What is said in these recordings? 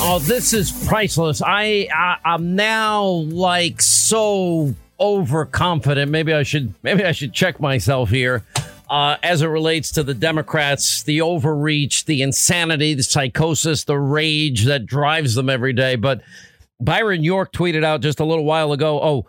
Oh, this is priceless. I, I I'm now like so overconfident. Maybe I should maybe I should check myself here. Uh, as it relates to the Democrats, the overreach, the insanity, the psychosis, the rage that drives them every day. But Byron York tweeted out just a little while ago. Oh,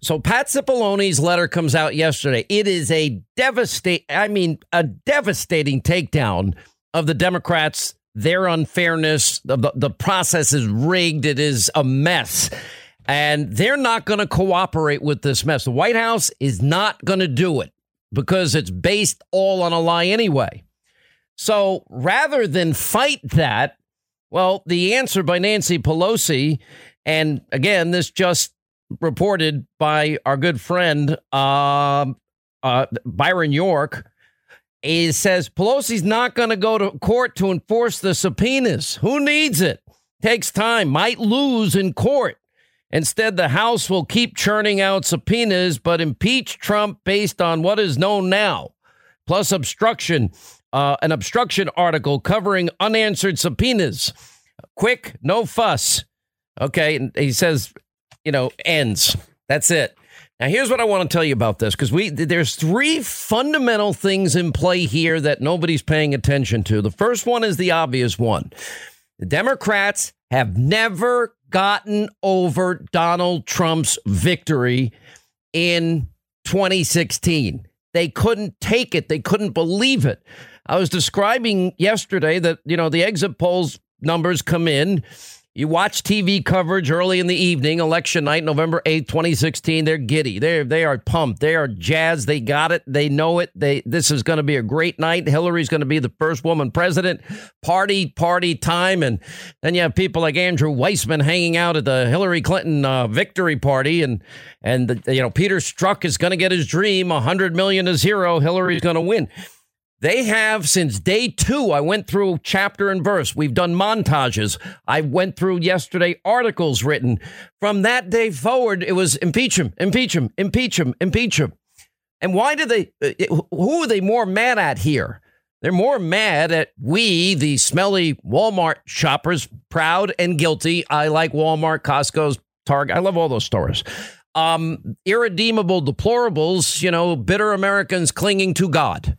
so Pat Cipollone's letter comes out yesterday. It is a devastate. I mean, a devastating takedown of the Democrats their unfairness. The, the process is rigged. It is a mess. And they're not going to cooperate with this mess. The White House is not going to do it because it's based all on a lie anyway. So rather than fight that, well, the answer by Nancy Pelosi, and again, this just reported by our good friend uh, uh, Byron York he says Pelosi's not going to go to court to enforce the subpoenas. Who needs it? Takes time, might lose in court. Instead, the House will keep churning out subpoenas, but impeach Trump based on what is known now, plus obstruction, uh, an obstruction article covering unanswered subpoenas. Quick, no fuss. Okay, he says, you know, ends. That's it. Now, here's what I want to tell you about this because we there's three fundamental things in play here that nobody's paying attention to. The first one is the obvious one. The Democrats have never gotten over Donald Trump's victory in 2016. They couldn't take it. They couldn't believe it. I was describing yesterday that, you know, the exit polls numbers come in you watch TV coverage early in the evening, election night, November 8th, 2016. They're giddy. They're they are pumped. They are jazzed. They got it. They know it. They this is going to be a great night. Hillary's going to be the first woman president. Party, party time. And then you have people like Andrew Weissmann hanging out at the Hillary Clinton uh, victory party. And and the, you know, Peter Strzok is going to get his dream. 100 million to zero. Hillary's going to win. They have since day two. I went through chapter and verse. We've done montages. I went through yesterday articles written. From that day forward, it was impeach him, impeach him, impeach him, impeach him. And why do they, uh, who are they more mad at here? They're more mad at we, the smelly Walmart shoppers, proud and guilty. I like Walmart, Costco's, Target. I love all those stores. Um, irredeemable deplorables, you know, bitter Americans clinging to God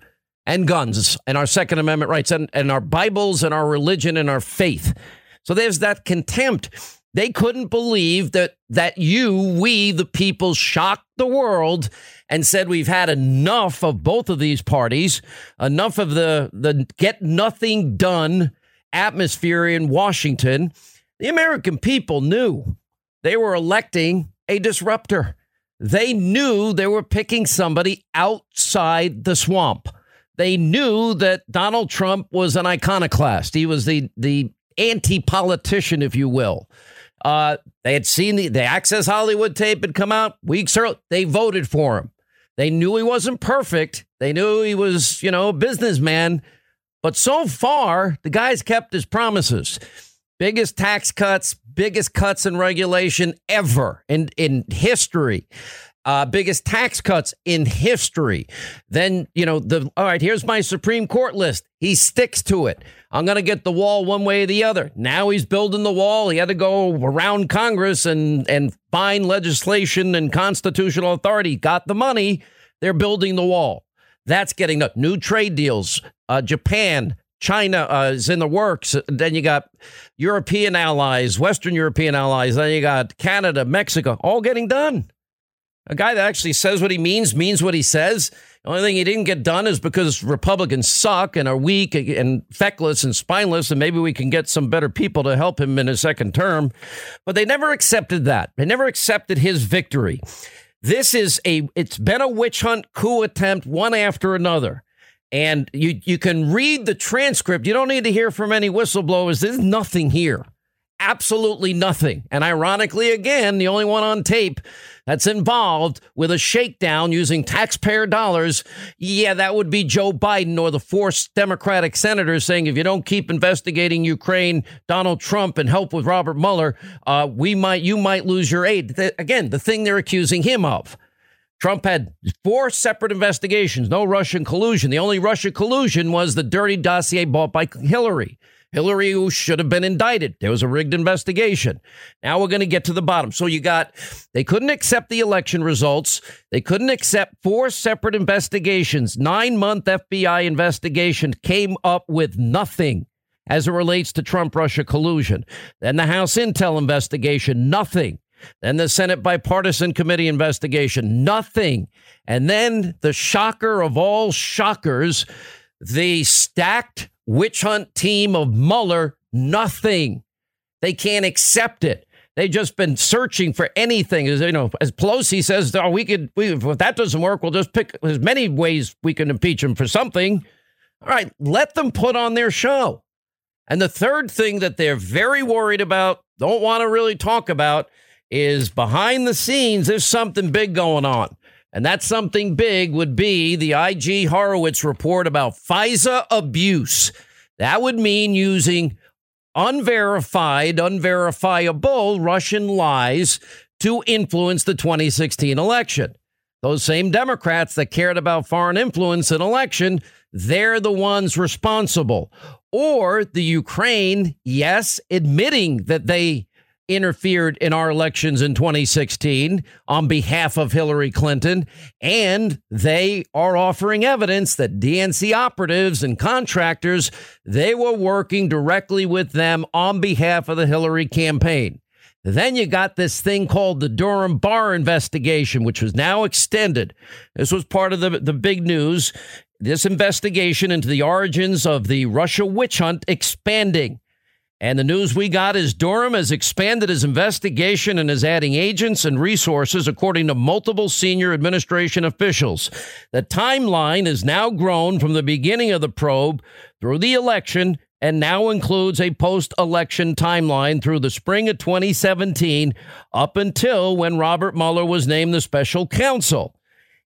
and guns and our Second Amendment rights and, and our Bibles and our religion and our faith. So there's that contempt. They couldn't believe that that you, we, the people, shocked the world and said we've had enough of both of these parties, enough of the the get nothing done atmosphere in Washington. The American people knew they were electing a disruptor. They knew they were picking somebody outside the swamp. They knew that Donald Trump was an iconoclast. He was the the anti politician, if you will. Uh, they had seen the, the Access Hollywood tape had come out weeks early. They voted for him. They knew he wasn't perfect. They knew he was, you know, a businessman. But so far, the guy's kept his promises. Biggest tax cuts, biggest cuts in regulation ever in, in history uh, biggest tax cuts in history. Then, you know, the all right, here's my Supreme Court list. He sticks to it. I'm going to get the wall one way or the other. Now he's building the wall. He had to go around Congress and, and find legislation and constitutional authority. Got the money. They're building the wall. That's getting up. New trade deals. Uh, Japan, China uh, is in the works. Then you got European allies, Western European allies. Then you got Canada, Mexico, all getting done. A guy that actually says what he means, means what he says. The only thing he didn't get done is because Republicans suck and are weak and feckless and spineless, and maybe we can get some better people to help him in his second term. But they never accepted that. They never accepted his victory. This is a, it's been a witch hunt coup attempt, one after another. And you, you can read the transcript. You don't need to hear from any whistleblowers. There's nothing here absolutely nothing. And ironically, again, the only one on tape that's involved with a shakedown using taxpayer dollars, yeah, that would be Joe Biden or the four Democratic senators saying, if you don't keep investigating Ukraine, Donald Trump, and help with Robert Mueller, uh, we might, you might lose your aid. Again, the thing they're accusing him of. Trump had four separate investigations, no Russian collusion. The only Russian collusion was the dirty dossier bought by Hillary. Hillary, who should have been indicted. There was a rigged investigation. Now we're going to get to the bottom. So you got, they couldn't accept the election results. They couldn't accept four separate investigations. Nine month FBI investigation came up with nothing as it relates to Trump Russia collusion. Then the House Intel investigation, nothing. Then the Senate bipartisan committee investigation, nothing. And then the shocker of all shockers, the stacked witch hunt team of Mueller, nothing. They can't accept it. They've just been searching for anything. As you know, as Pelosi says, oh, we could, we, if that doesn't work, we'll just pick as many ways we can impeach him for something. All right, let them put on their show. And the third thing that they're very worried about, don't want to really talk about, is behind the scenes, there's something big going on. And that something big would be the IG Horowitz report about FISA abuse. That would mean using unverified, unverifiable Russian lies to influence the 2016 election. Those same Democrats that cared about foreign influence in election, they're the ones responsible. Or the Ukraine, yes, admitting that they interfered in our elections in 2016 on behalf of Hillary Clinton. And they are offering evidence that DNC operatives and contractors, they were working directly with them on behalf of the Hillary campaign. Then you got this thing called the Durham Barr investigation, which was now extended. This was part of the, the big news. This investigation into the origins of the Russia witch hunt expanding. And the news we got is Durham has expanded his investigation and is adding agents and resources, according to multiple senior administration officials. The timeline has now grown from the beginning of the probe through the election and now includes a post election timeline through the spring of 2017 up until when Robert Mueller was named the special counsel.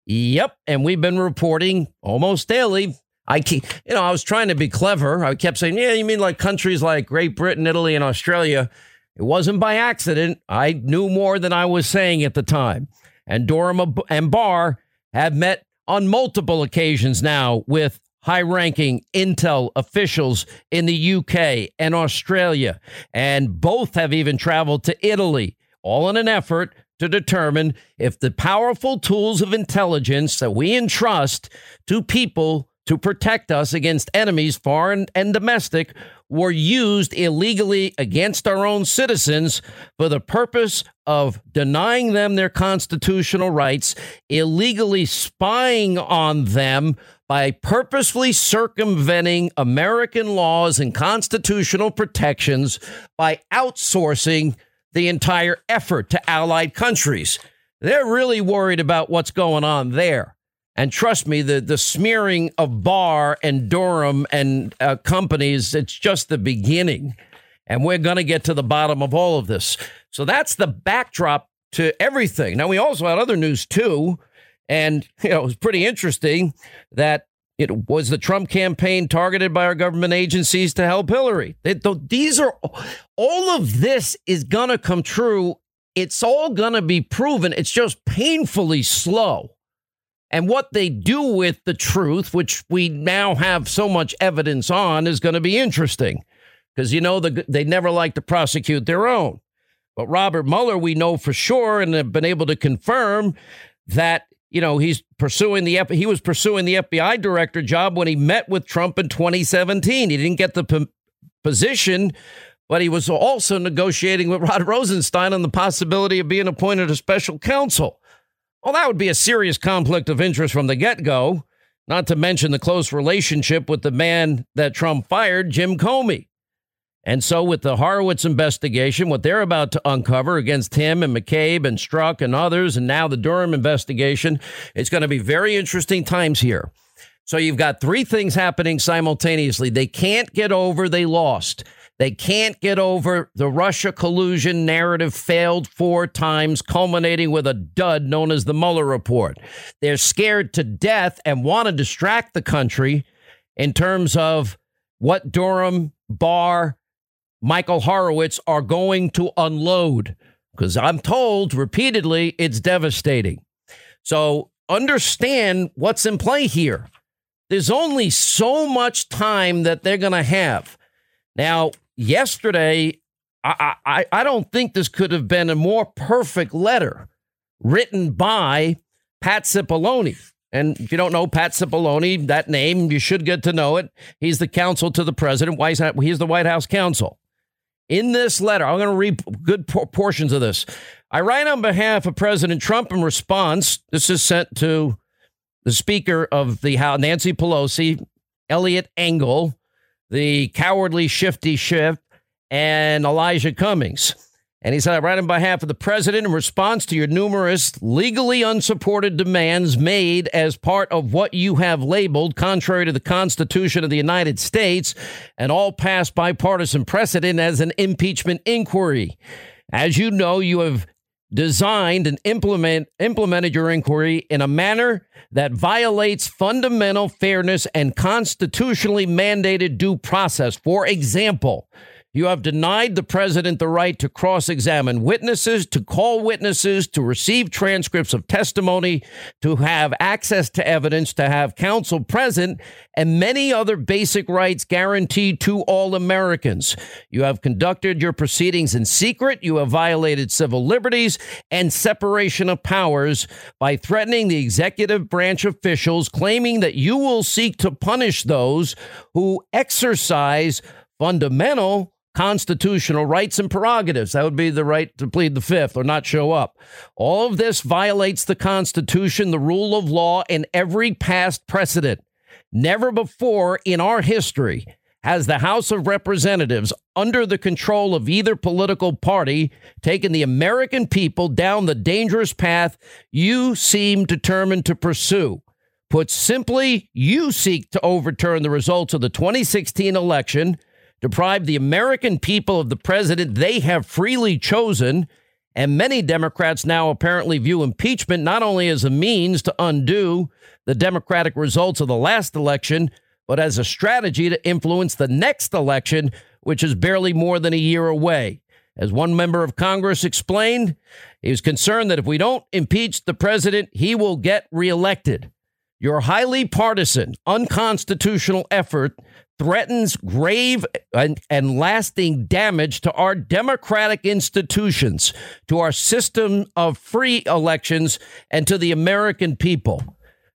Yep. And we've been reporting almost daily I keep, you know, I was trying to be clever. I kept saying, yeah, you mean like countries like Great Britain, Italy, and Australia. It wasn't by accident. I knew more than I was saying at the time. And Durham and Barr have met on multiple occasions now with high ranking intel officials in the UK and Australia. And both have even traveled to Italy, all in an effort to determine if the powerful tools of intelligence that we entrust to people to protect us against enemies, foreign and domestic, were used illegally against our own citizens for the purpose of denying them their constitutional rights, illegally spying on them by purposefully circumventing American laws and constitutional protections by outsourcing the entire effort to allied countries. They're really worried about what's going on there. And trust me, the, the smearing of Barr and Durham and uh, companies, it's just the beginning. And we're going to get to the bottom of all of this. So that's the backdrop to everything. Now, we also had other news too. And, you know, it was pretty interesting that it was the Trump campaign targeted by our government agencies to help Hillary. These are all of this is going to come true. It's all going to be proven. It's just painfully slow. And what they do with the truth, which we now have so much evidence on, is going to be interesting because, you know, the, they never like to prosecute their own. But Robert Mueller, we know for sure and have been able to confirm that, you know, he's pursuing the, he was pursuing the FBI director job when he met with Trump in 2017. He didn't get the p- position, but he was also negotiating with Rod Rosenstein on the possibility of being appointed a special counsel. Well, that would be a serious conflict of interest from the get go, not to mention the close relationship with the man that Trump fired, Jim Comey. And so, with the Horowitz investigation, what they're about to uncover against him and McCabe and Strzok and others, and now the Durham investigation, it's going to be very interesting times here. So, you've got three things happening simultaneously. They can't get over they lost. They can't get over the Russia collusion narrative failed four times, culminating with a dud known as the Mueller report. They're scared to death and want to distract the country in terms of what Durham, Barr, Michael Horowitz are going to unload. Because I'm told repeatedly it's devastating. So understand what's in play here. There's only so much time that they're going to have. Now, yesterday, I, I, I don't think this could have been a more perfect letter written by Pat Cipollone. And if you don't know Pat Cipollone, that name, you should get to know it. He's the counsel to the president. Why is that? He's the White House counsel. In this letter, I'm going to read good portions of this. I write on behalf of President Trump in response. This is sent to the Speaker of the House, Nancy Pelosi, Eliot Engel, the cowardly shifty Schiff, and Elijah Cummings. And he said, I write on behalf of the president in response to your numerous legally unsupported demands made as part of what you have labeled, contrary to the Constitution of the United States and all past bipartisan precedent, as an impeachment inquiry. As you know, you have designed and implement, implemented your inquiry in a manner that violates fundamental fairness and constitutionally mandated due process. For example, you have denied the president the right to cross examine witnesses, to call witnesses, to receive transcripts of testimony, to have access to evidence, to have counsel present, and many other basic rights guaranteed to all Americans. You have conducted your proceedings in secret. You have violated civil liberties and separation of powers by threatening the executive branch officials, claiming that you will seek to punish those who exercise fundamental constitutional rights and prerogatives. That would be the right to plead the fifth or not show up. All of this violates the Constitution, the rule of law, and every past precedent. Never before in our history has the House of Representatives, under the control of either political party, taken the American people down the dangerous path you seem determined to pursue. Put simply, you seek to overturn the results of the 2016 election deprive the American people of the president they have freely chosen. And many Democrats now apparently view impeachment not only as a means to undo the Democratic results of the last election, but as a strategy to influence the next election, which is barely more than a year away. As one member of Congress explained, he was concerned that if we don't impeach the president, he will get reelected. Your highly partisan, unconstitutional effort threatens grave and, and, lasting damage to our democratic institutions, to our system of free elections, and to the American people.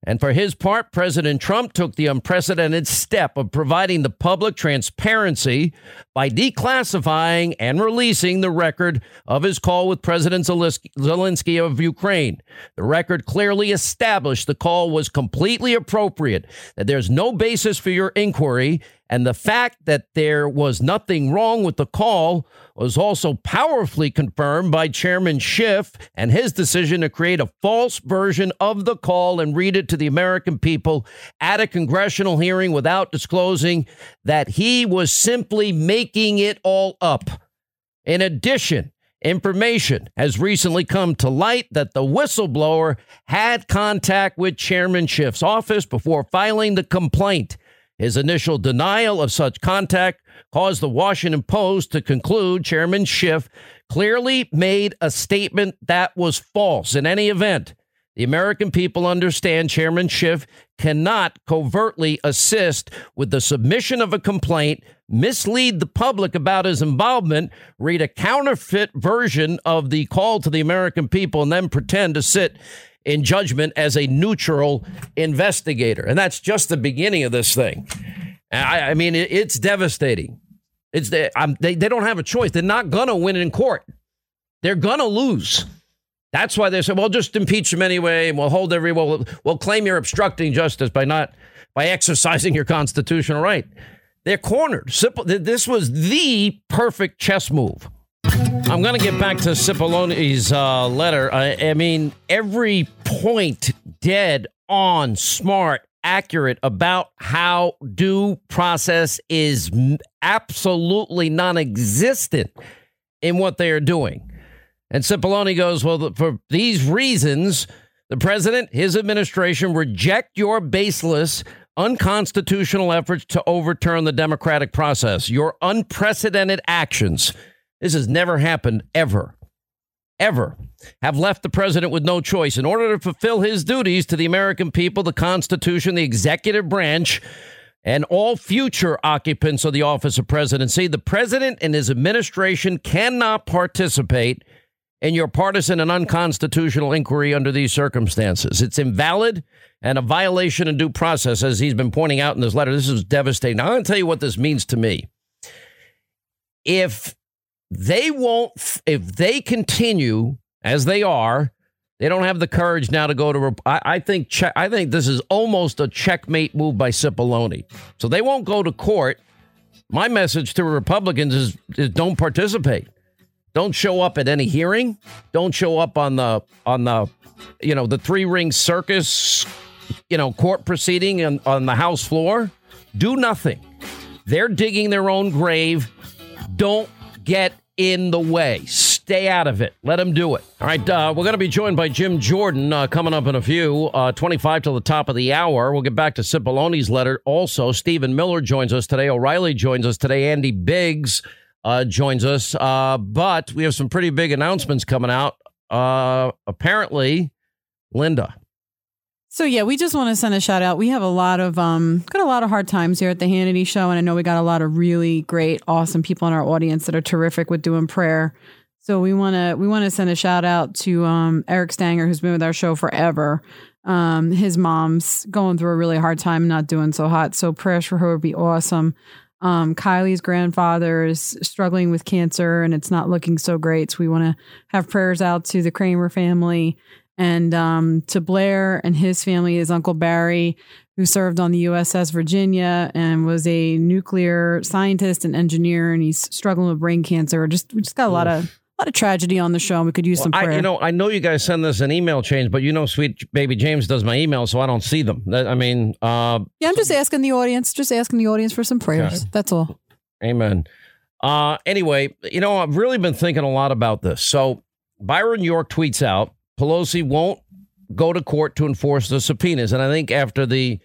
And for his part, President Trump took the unprecedented step of providing the public transparency by declassifying and releasing the record of his call with President Zelensky of Ukraine. The record clearly established the call was completely appropriate, that there's no basis for your inquiry, and the fact that there was nothing wrong with the call was also powerfully confirmed by Chairman Schiff and his decision to create a false version of the call and read it to the American people at a congressional hearing without disclosing that he was simply making it all up. In addition, Information has recently come to light that the whistleblower had contact with Chairman Schiff's office before filing the complaint. His initial denial of such contact caused the Washington Post to conclude Chairman Schiff clearly made a statement that was false. In any event, the American people understand Chairman Schiff cannot covertly assist with the submission of a complaint, mislead the public about his involvement, read a counterfeit version of the call to the American people, and then pretend to sit in judgment as a neutral investigator. And that's just the beginning of this thing. I, I mean, it, it's devastating. It's they, they, they don't have a choice. They're not going to win in court. They're going to lose. That's why they said, well, just impeach him anyway, and we'll hold every, we'll, we'll claim you're obstructing justice by not, by exercising your constitutional right. They're cornered. Simple. This was the perfect chess move. I'm going to get back to Cipollone's uh, letter. I, I mean, every point dead on, smart, accurate about how due process is absolutely non existent in what they are doing. And Cipollone goes, Well, for these reasons, the president, his administration reject your baseless, unconstitutional efforts to overturn the democratic process, your unprecedented actions this has never happened ever, ever. Have left the president with no choice. In order to fulfill his duties to the American people, the Constitution, the executive branch, and all future occupants of the office of presidency. The president and his administration cannot participate in your partisan and unconstitutional inquiry under these circumstances. It's invalid and a violation of due process, as he's been pointing out in this letter. This is devastating. I'm going to tell you what this means to me. If they won't, if they continue as they are, they don't have the courage now to go to. I, I think. I think this is almost a checkmate move by Cipollone. So they won't go to court. My message to Republicans is, is don't participate. Don't show up at any hearing. Don't show up on the on the you know the three ring circus you know court proceeding on, on the House floor. Do nothing. They're digging their own grave. Don't get in the way. Stay out of it. Let them do it. All right, uh, we're going to be joined by Jim Jordan uh, coming up in a few, uh, 25 till the top of the hour. We'll get back to Cipollone's letter. Also, Stephen Miller joins us today. O'Reilly joins us today. Andy Biggs uh, joins us. Uh, but we have some pretty big announcements coming out. Uh, apparently, Linda. So yeah, we just want to send a shout out. We have a lot of um got a lot of hard times here at the Hannity show and I know we got a lot of really great awesome people in our audience that are terrific with doing prayer. So we want to we want to send a shout out to um Eric Stanger who's been with our show forever. Um his mom's going through a really hard time not doing so hot. So prayers for her would be awesome. Um, Kylie's grandfather is struggling with cancer and it's not looking so great. So we want to have prayers out to the Kramer family and um, to Blair and his family, is uncle Barry, who served on the USS Virginia and was a nuclear scientist and engineer, and he's struggling with brain cancer. Just we just got a lot of a lot of tragedy on the show. and We could use well, some prayer. I, you know, I know you guys send us an email change, but you know, sweet baby James does my email, so I don't see them. I mean, uh, yeah, I'm just asking the audience, just asking the audience for some prayers. Okay. That's all. Amen. Uh, anyway, you know, I've really been thinking a lot about this. So Byron York tweets out Pelosi won't go to court to enforce the subpoenas. And I think after the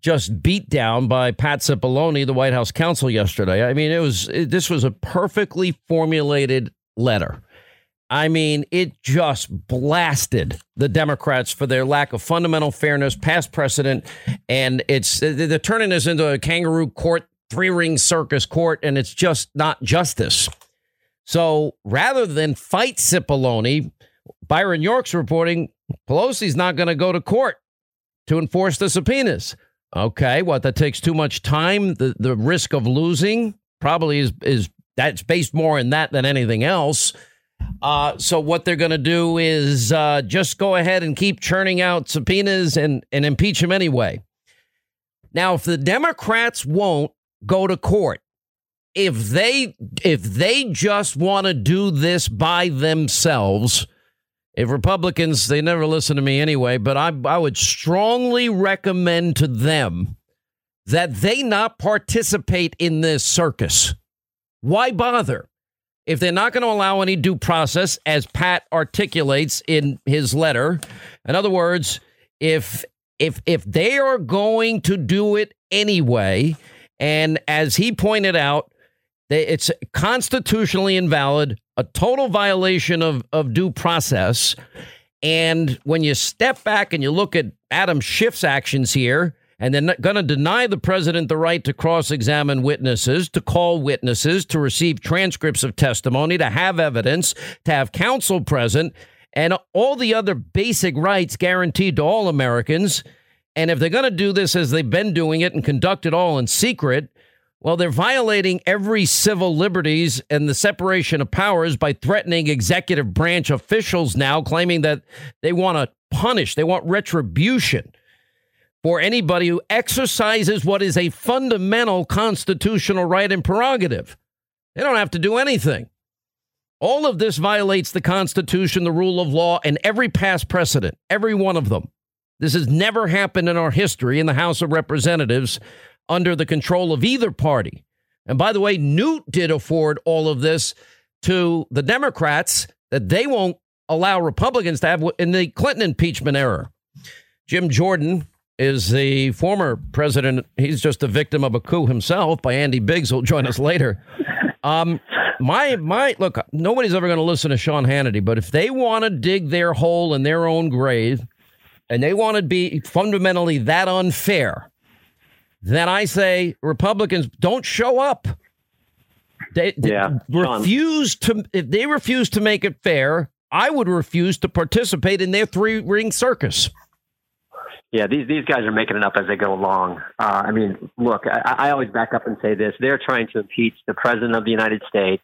just beat down by Pat Cipollone, the White House counsel yesterday, I mean, it was it, this was a perfectly formulated letter. I mean, it just blasted the Democrats for their lack of fundamental fairness, past precedent, and it's they're turning this into a kangaroo court, three ring circus court, and it's just not justice. So rather than fight Cipollone, Byron York's reporting Pelosi's not going to go to court to enforce the subpoenas. Okay, what that takes too much time. The the risk of losing probably is is that's based more in that than anything else. Uh, so what they're going to do is uh, just go ahead and keep churning out subpoenas and and impeach him anyway. Now, if the Democrats won't go to court, if they if they just want to do this by themselves if Republicans, they never listen to me anyway, but I, I would strongly recommend to them that they not participate in this circus. Why bother? If they're not going to allow any due process, as Pat articulates in his letter, in other words, if if if they are going to do it anyway, and as he pointed out, it's constitutionally invalid, a total violation of, of due process. And when you step back and you look at Adam Schiff's actions here, and they're going to deny the president the right to cross examine witnesses, to call witnesses, to receive transcripts of testimony, to have evidence, to have counsel present, and all the other basic rights guaranteed to all Americans. And if they're going to do this as they've been doing it and conduct it all in secret, well, they're violating every civil liberties and the separation of powers by threatening executive branch officials now, claiming that they want to punish, they want retribution for anybody who exercises what is a fundamental constitutional right and prerogative. They don't have to do anything. All of this violates the Constitution, the rule of law, and every past precedent, every one of them. This has never happened in our history in the House of Representatives under the control of either party. And by the way, Newt did afford all of this to the Democrats that they won't allow Republicans to have in the Clinton impeachment era. Jim Jordan is the former president. He's just a victim of a coup himself by Andy Biggs, who'll join us later. Um, my my look, nobody's ever going to listen to Sean Hannity, but if they want to dig their hole in their own grave and they want to be fundamentally that unfair, then I say Republicans don't show up. They, they Yeah, refuse to if they refuse to make it fair, I would refuse to participate in their three ring circus. Yeah, these these guys are making it up as they go along. Uh, I mean, look, I, I always back up and say this: they're trying to impeach the president of the United States.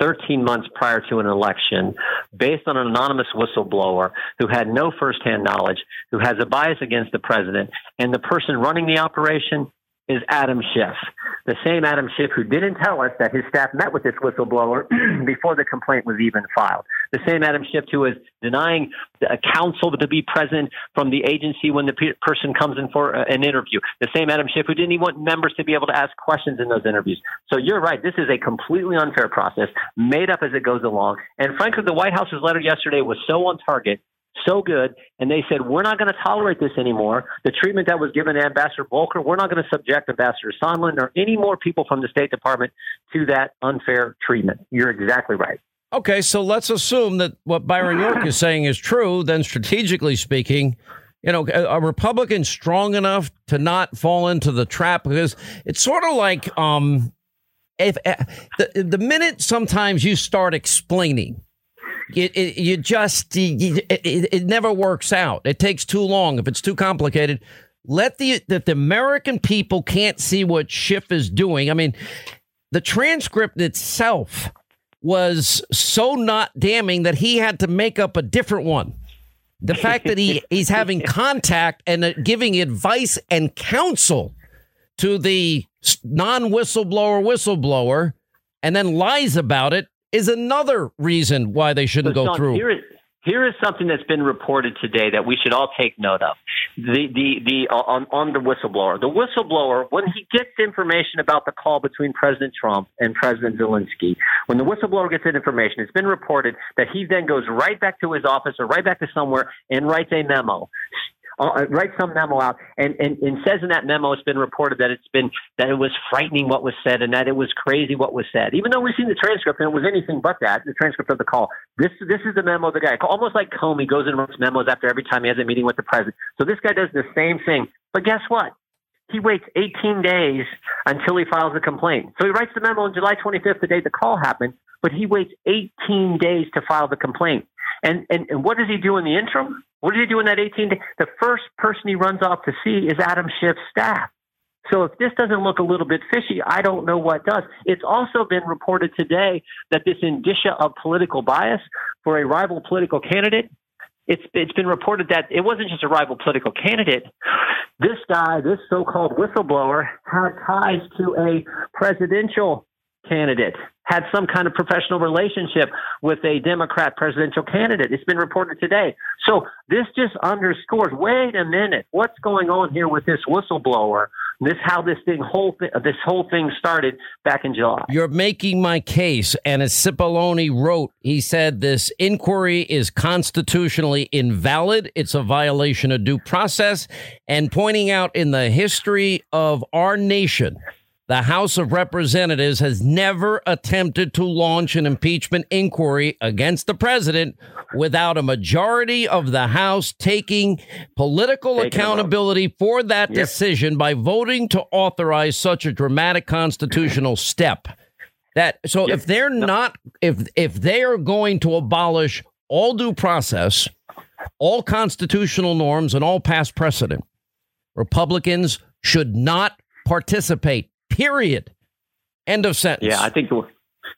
13 months prior to an election, based on an anonymous whistleblower who had no firsthand knowledge, who has a bias against the president, and the person running the operation is Adam Schiff, the same Adam Schiff who didn't tell us that his staff met with this whistleblower before the complaint was even filed. The same Adam Schiff who is denying a counsel to be present from the agency when the pe- person comes in for uh, an interview. The same Adam Schiff who didn't even want members to be able to ask questions in those interviews. So you're right. This is a completely unfair process, made up as it goes along. And frankly, the White House's letter yesterday was so on target so good. And they said, we're not going to tolerate this anymore. The treatment that was given to Ambassador Volker, we're not going to subject Ambassador Sondland or any more people from the State Department to that unfair treatment. You're exactly right. Okay, so let's assume that what Byron York is saying is true. Then, strategically speaking, you know, a Republican strong enough to not fall into the trap because it's sort of like um, if uh, the the minute sometimes you start explaining it, it, you just it, it, it, never works out. It takes too long. If it's too complicated, let the that the American people can't see what Schiff is doing. I mean, the transcript itself was so not damning that he had to make up a different one. The fact that he he's having contact and uh, giving advice and counsel to the non whistleblower whistleblower and then lies about it is another reason why they shouldn't go through. Here is something that's been reported today that we should all take note of. The the the uh, on on the whistleblower. The whistleblower when he gets information about the call between President Trump and President Zelensky, when the whistleblower gets that information, it's been reported that he then goes right back to his office or right back to somewhere and writes a memo uh, write some memo out and, and, and says in that memo it's been reported that it's been that it was frightening what was said and that it was crazy what was said. Even though we've seen the transcript and it was anything but that, the transcript of the call. This this is the memo of the guy. Almost like Comey goes and writes memos after every time he has a meeting with the president. So this guy does the same thing. But guess what? He waits 18 days until he files a complaint. So he writes the memo on July 25th, the day the call happened, but he waits 18 days to file the complaint. And, and, and what does he do in the interim? What does he do in that 18 days? The first person he runs off to see is Adam Schiff's staff. So if this doesn't look a little bit fishy, I don't know what does. It's also been reported today that this indicia of political bias for a rival political candidate, it's it's been reported that it wasn't just a rival political candidate. This guy, this so-called whistleblower, had ties to a presidential candidate had some kind of professional relationship with a Democrat presidential candidate. It's been reported today. So this just underscores wait a minute, what's going on here with this whistleblower? This how this thing whole th- this whole thing started back in July. You're making my case, and as Cipollone wrote, he said this inquiry is constitutionally invalid. It's a violation of due process, and pointing out in the history of our nation the House of Representatives has never attempted to launch an impeachment inquiry against the president without a majority of the House taking political Take accountability for that yep. decision by voting to authorize such a dramatic constitutional step. That so yep. if they're no. not if if they are going to abolish all due process, all constitutional norms and all past precedent, Republicans should not participate Period. End of sentence. Yeah, I think.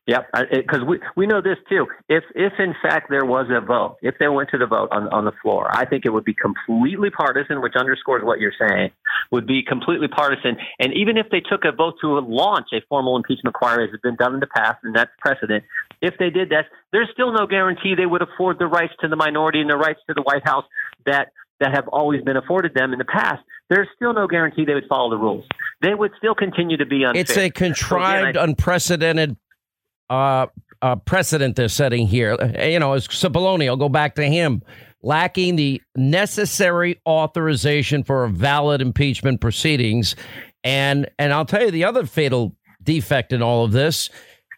Yep, because we we know this too. If if in fact there was a vote, if they went to the vote on on the floor, I think it would be completely partisan, which underscores what you're saying. Would be completely partisan, and even if they took a vote to launch a formal impeachment inquiry, as has been done in the past, and that's precedent. If they did that, there's still no guarantee they would afford the rights to the minority and the rights to the White House that that have always been afforded them in the past, there's still no guarantee they would follow the rules. They would still continue to be unfair. It's a contrived, so again, I, unprecedented uh, uh, precedent they're setting here. Uh, you know, as Cipollone, I'll go back to him, lacking the necessary authorization for a valid impeachment proceedings. And and I'll tell you the other fatal defect in all of this.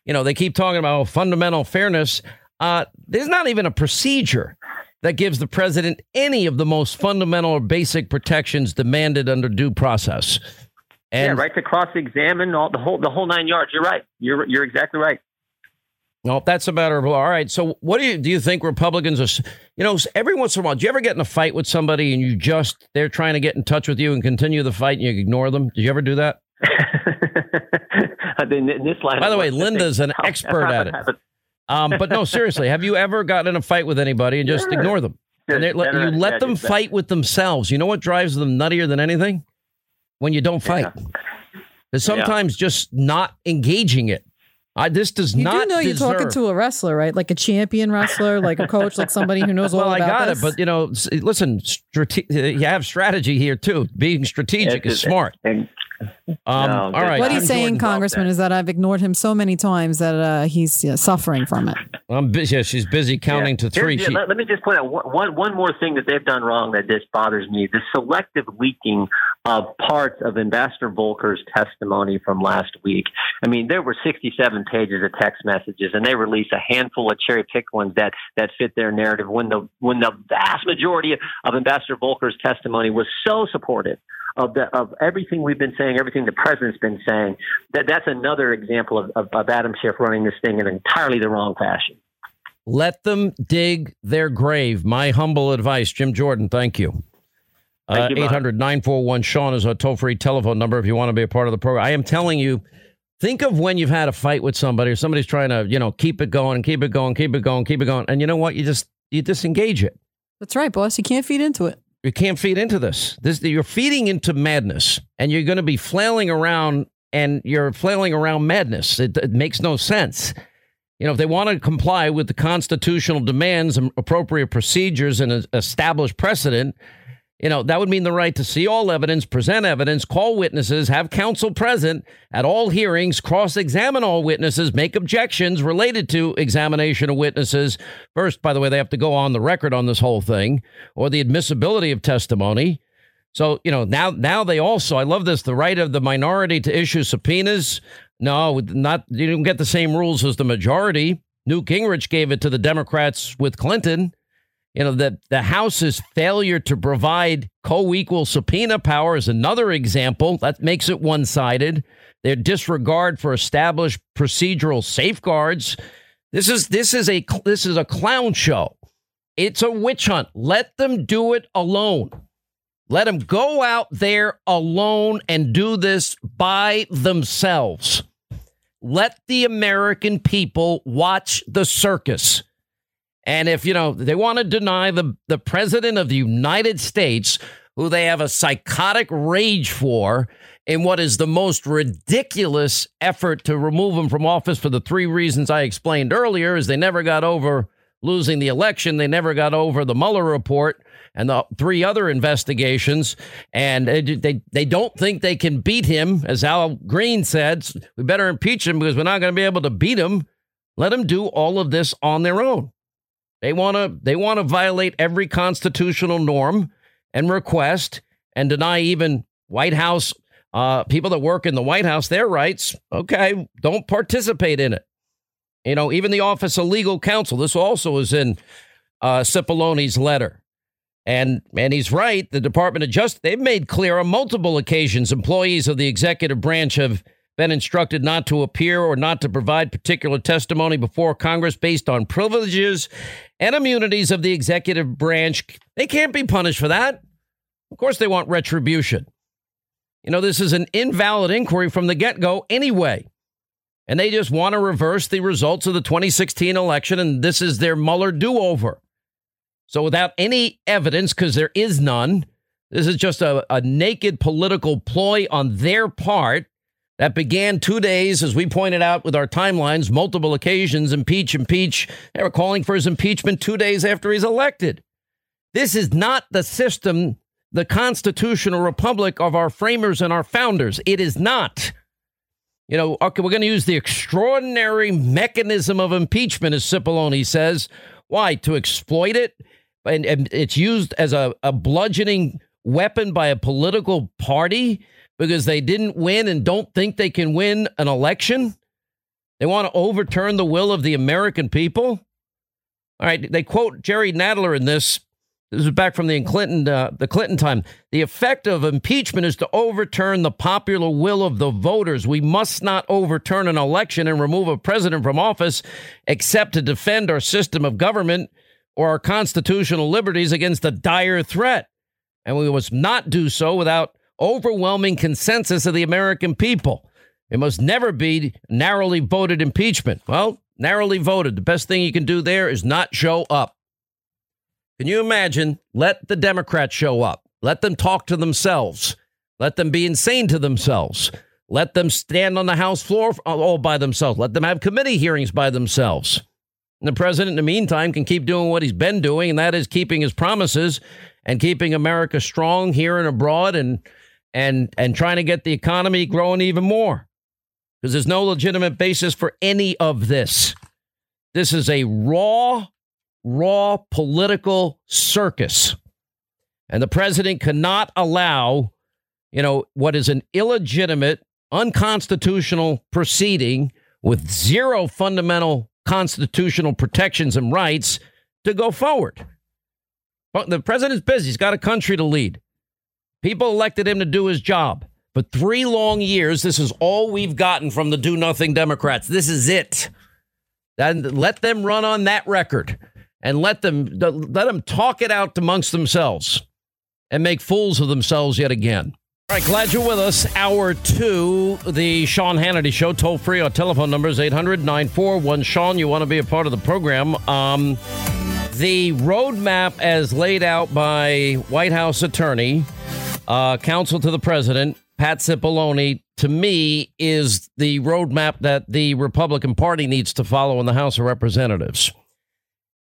You know, they keep talking about fundamental fairness. Uh, there's not even a procedure that gives the president any of the most fundamental or basic protections demanded under due process. And yeah, right to cross-examine all the whole the whole nine yards. You're right. You're you're exactly right. No, that's a matter of law. All right. So, what do you do? You think Republicans are? You know, every once in a while, do you ever get in a fight with somebody and you just they're trying to get in touch with you and continue the fight and you ignore them? Did you ever do that? in this line By the way, Linda's an expert at it. Um, but no, seriously, have you ever gotten in a fight with anybody and just Sure. ignore them? And they let, you let them fight with themselves. You know what drives them nuttier than anything? When you don't fight. Because sometimes just not engaging it. I, this does You not do know you're talking to a wrestler, right? Like a champion wrestler, like a coach, like somebody who knows well, all I got this. it, but you know, listen, strate- you have strategy here too. Being strategic is smart. Um, No, all right, what he's saying, Jordan's well Congressman, said. is that I've ignored him so many times that uh, he's yeah, suffering from it. I'm busy. Yeah, she's busy counting to three. here, She- let, let me just point out one, one, one more thing that they've done wrong that just bothers me: the selective leaking of parts of Ambassador Volker's testimony from last week. I mean, there were 67 pages of text messages, and they released a handful of cherry-picked ones that that fit their narrative. When the when the vast majority of, of Ambassador Volker's testimony was so supportive of the of everything we've been saying, everything the president's been saying, that that's another example of, of, of Adam Schiff running this thing in entirely the wrong fashion. Let them dig their grave. My humble advice, Jim Jordan. Thank you. Uh, Thank 800 941 Sean is our toll free telephone number if you want to be a part of the program. I am telling you, think of when you've had a fight with somebody or somebody's trying to, you know, keep it going, keep it going, keep it going, keep it going. And you know what? You just, you disengage it. That's right, boss. You can't feed into it. You can't feed into this. This you're feeding into madness, and you're going to be flailing around, and you're flailing around madness. It, it makes no sense. You know, if they want to comply with the constitutional demands and appropriate procedures and establish precedent, you know, that would mean the right to see all evidence, present evidence, call witnesses, have counsel present at all hearings, cross examine all witnesses, make objections related to examination of witnesses. First, by the way, they have to go on the record on this whole thing or the admissibility of testimony. So, you know, now now they also, I love this, the right of the minority to issue subpoenas. No, not you don't get the same rules as the majority. Newt Gingrich gave it to the Democrats with Clinton. You know, that the House's failure to provide co-equal subpoena power is another example. That makes it one-sided. Their disregard for established procedural safeguards. This is this is a this is a clown show. It's a witch hunt. Let them do it alone. Let them go out there alone and do this by themselves. Let the American people watch the circus. And if, you know, they want to deny the, the president of the United States, who they have a psychotic rage for, in what is the most ridiculous effort to remove him from office for the three reasons I explained earlier, is they never got over losing the election. They never got over the Mueller report and the three other investigations. And they, they, they don't think they can beat him. As Al Green said, we better impeach him because we're not going to be able to beat him. Let him do all of this on their own. They want to they want to violate every constitutional norm and request and deny even White House uh, people that work in the White House their rights. Okay, don't participate in it. You know, even the Office of Legal Counsel. This also is in uh, Cipollone's letter. And and he's right. The Department of Justice they've made clear on multiple occasions employees of the executive branch have been instructed not to appear or not to provide particular testimony before Congress based on privileges and immunities of the executive branch. They can't be punished for that. Of course, they want retribution. You know, this is an invalid inquiry from the get go anyway. And they just want to reverse the results of the 2016 election, and this is their Mueller do over. So, without any evidence, because there is none, this is just a, a naked political ploy on their part that began two days, as we pointed out with our timelines, multiple occasions impeach, impeach. They were calling for his impeachment two days after he's elected. This is not the system, the constitutional republic of our framers and our founders. It is not. You know, okay, we're going to use the extraordinary mechanism of impeachment, as Cipollone says. Why? To exploit it? And, and it's used as a, a bludgeoning weapon by a political party because they didn't win and don't think they can win an election? They want to overturn the will of the American people? All right, they quote Jerry Nadler in this. This is back from the Clinton uh, the Clinton time. The effect of impeachment is to overturn the popular will of the voters. We must not overturn an election and remove a president from office except to defend our system of government or our constitutional liberties against a dire threat. And we must not do so without overwhelming consensus of the American people. It must never be narrowly voted impeachment. Well, narrowly voted. The best thing you can do there is not show up. Can you imagine? Let the Democrats show up. Let them talk to themselves. Let them be insane to themselves. Let them stand on the House floor uh, all by themselves. Let them have committee hearings by themselves. And the president, in the meantime, can keep doing what he's been doing, and that is keeping his promises and keeping America strong here and abroad and and and trying to get the economy growing even more. Because there's no legitimate basis for any of this. This is a raw raw political circus. And the president cannot allow, you know, what is an illegitimate, unconstitutional proceeding with zero fundamental constitutional protections and rights to go forward. But the president's busy. He's got a country to lead. People elected him to do his job. For three long years, this is all we've gotten from the do nothing Democrats. This is it. And let them run on that record and let them let them talk it out amongst themselves and make fools of themselves yet again. All right, glad you're with us. Hour two, the Sean Hannity Show, toll free. Our telephone number is 800 941 Sean. You want to be a part of the program. Um, the roadmap, as laid out by White House attorney, uh, counsel to the president, Pat Cipollone, to me, is the roadmap that the Republican Party needs to follow in the House of Representatives.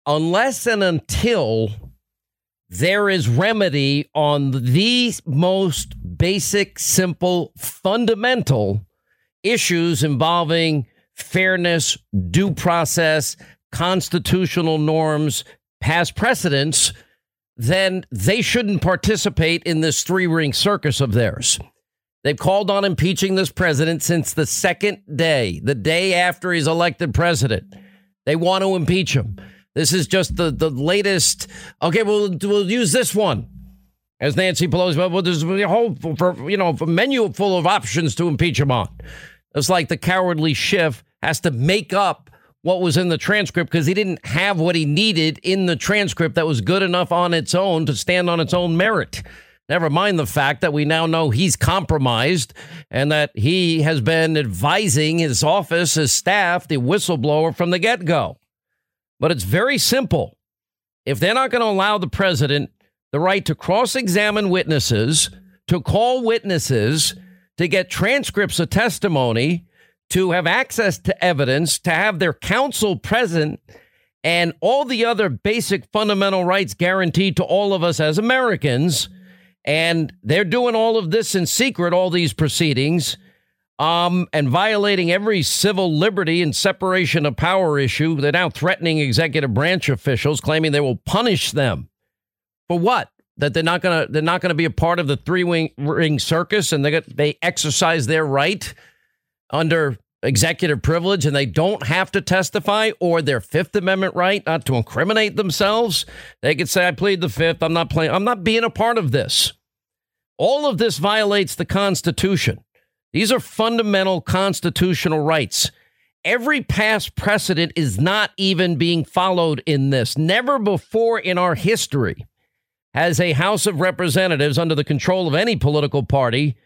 Unless and until there is remedy on the most basic, simple, fundamental issues involving fairness, due process, constitutional norms, past precedents, then they shouldn't participate in this three ring circus of theirs. They've called on impeaching this president since the second day, the day after he's elected president. They want to impeach him. This is just the, the latest. Okay, we'll we'll use this one. As Nancy Pelosi, well, there's a whole you know menu full of options to impeach him on. It's like the cowardly Schiff has to make up what was in the transcript because he didn't have what he needed in the transcript that was good enough on its own to stand on its own merit. Never mind the fact that we now know he's compromised and that he has been advising his office, his staff, the whistleblower from the get go. But it's very simple. If they're not going to allow the president the right to cross examine witnesses, to call witnesses, to get transcripts of testimony, to have access to evidence, to have their counsel present, and all the other basic fundamental rights guaranteed to all of us as Americans. And they're doing all of this in secret, all these proceedings um, and violating every civil liberty and separation of power issue. They're now threatening executive branch officials, claiming they will punish them for what? That they're not gonna they're not gonna be a part of the three wing ring circus, and they get they exercise their right under executive privilege, and they don't have to testify, or their Fifth Amendment right not to incriminate themselves. They could say, "I plead the Fifth. I'm not playing. I'm not being a part of this." All of this violates the Constitution. These are fundamental constitutional rights. Every past precedent is not even being followed in this. Never before in our history has a House of Representatives under the control of any political party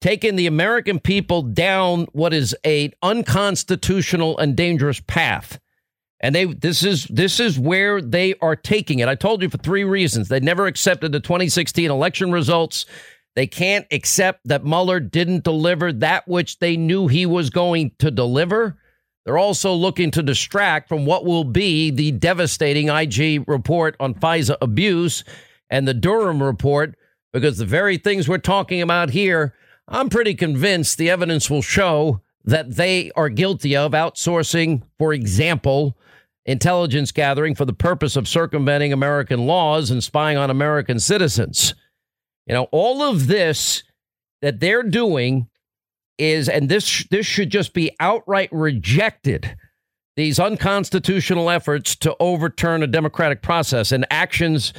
taken the American people down what is a unconstitutional and dangerous path. And they this is this is where they are taking it. I told you for three reasons. They never accepted the 2016 election results. They can't accept that Mueller didn't deliver that which they knew he was going to deliver. They're also looking to distract from what will be the devastating IG report on FISA abuse and the Durham report, because the very things we're talking about here, I'm pretty convinced the evidence will show that they are guilty of outsourcing, for example, intelligence gathering for the purpose of circumventing American laws and spying on American citizens. You know, all of this that they're doing is, and this this should just be outright rejected. These unconstitutional efforts to overturn a democratic process and actions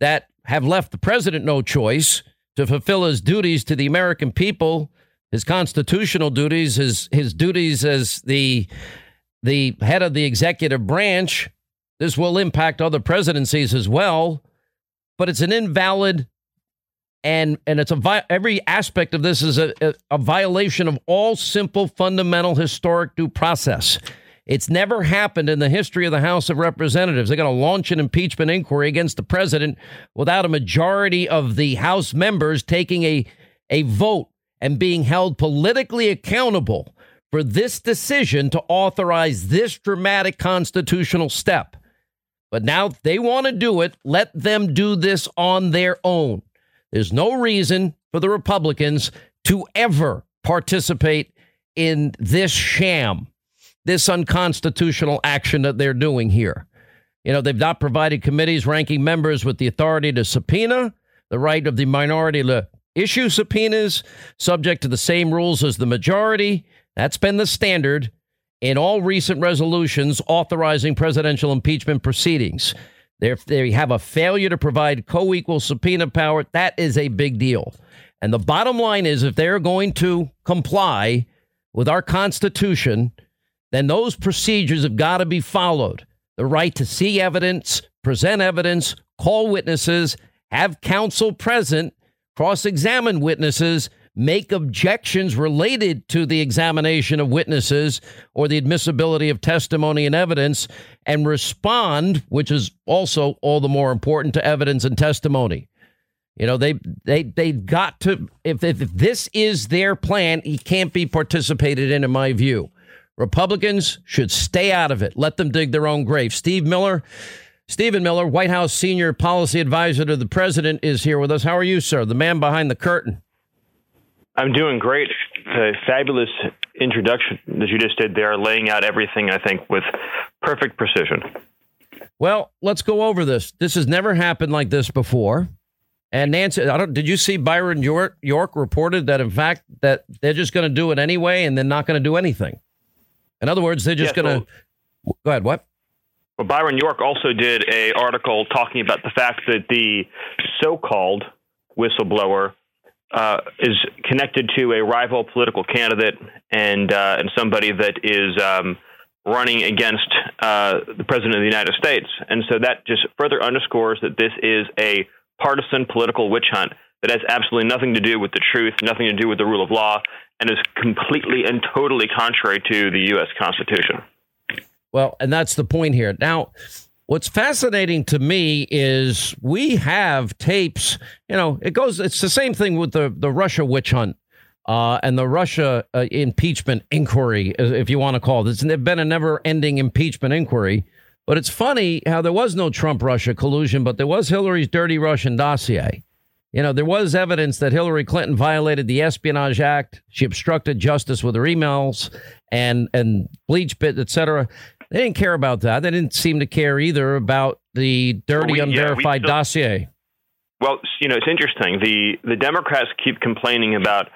that have left the president no choice to fulfill his duties to the American people, his constitutional duties, his his duties as the the head of the executive branch. This will impact other presidencies as well, but it's an invalid and and it's a every aspect of this is a, a, a violation of all simple fundamental historic due process. It's never happened in the history of the House of Representatives. They're going to launch an impeachment inquiry against the president without a majority of the House members taking a, a vote and being held politically accountable for this decision to authorize this dramatic constitutional step. But now they want to do it. Let them do this on their own. There's no reason for the Republicans to ever participate in this sham, this unconstitutional action that they're doing here. You know, they've not provided committees ranking members with the authority to subpoena, the right of the minority to issue subpoenas, subject to the same rules as the majority. That's been the standard in all recent resolutions authorizing presidential impeachment proceedings. If they have a failure to provide co equal subpoena power, that is a big deal. And the bottom line is if they're going to comply with our Constitution, then those procedures have got to be followed. The right to see evidence, present evidence, call witnesses, have counsel present, cross examine witnesses, make objections related to the examination of witnesses or the admissibility of testimony and evidence, and respond, which is also all the more important to evidence and testimony. You know, they they they've got to if, if this is their plan, he can't be participated in, in my view. Republicans should stay out of it. Let them dig their own grave. Steve Miller, Stephen Miller, White House senior policy advisor to the president, is here with us. How are you, sir? The man behind the curtain. I'm doing great. A fabulous introduction that you just did there, laying out everything, I think, with perfect precision. Well, let's go over this. This has never happened like this before. And Nancy, I don't, did you see Byron York, York reported that in fact that they're just going to do it anyway and they're not going to do anything. In other words, they're just yes, going to well, go ahead. What? Well, Byron York also did a article talking about the fact that the so-called whistleblower uh, is connected to a rival political candidate and uh, and somebody that is um, running against uh, the president of the United States, and so that just further underscores that this is a partisan political witch hunt that has absolutely nothing to do with the truth, nothing to do with the rule of law, and is completely and totally contrary to the U.S. Constitution. Well, and that's the point here. Now, What's fascinating to me is we have tapes. You know, it goes. It's the same thing with the the Russia witch hunt uh, and the Russia uh, impeachment inquiry, if you want to call it. It's been a never ending impeachment inquiry. But it's funny how there was no Trump Russia collusion, but there was Hillary's dirty Russian dossier. You know, there was evidence that Hillary Clinton violated the Espionage Act. She obstructed justice with her emails and and BleachBit, et cetera. They didn't care about that. They didn't seem to care either about the dirty, we, unverified yeah, dossier. Well, you know, it's interesting. The the Democrats keep complaining about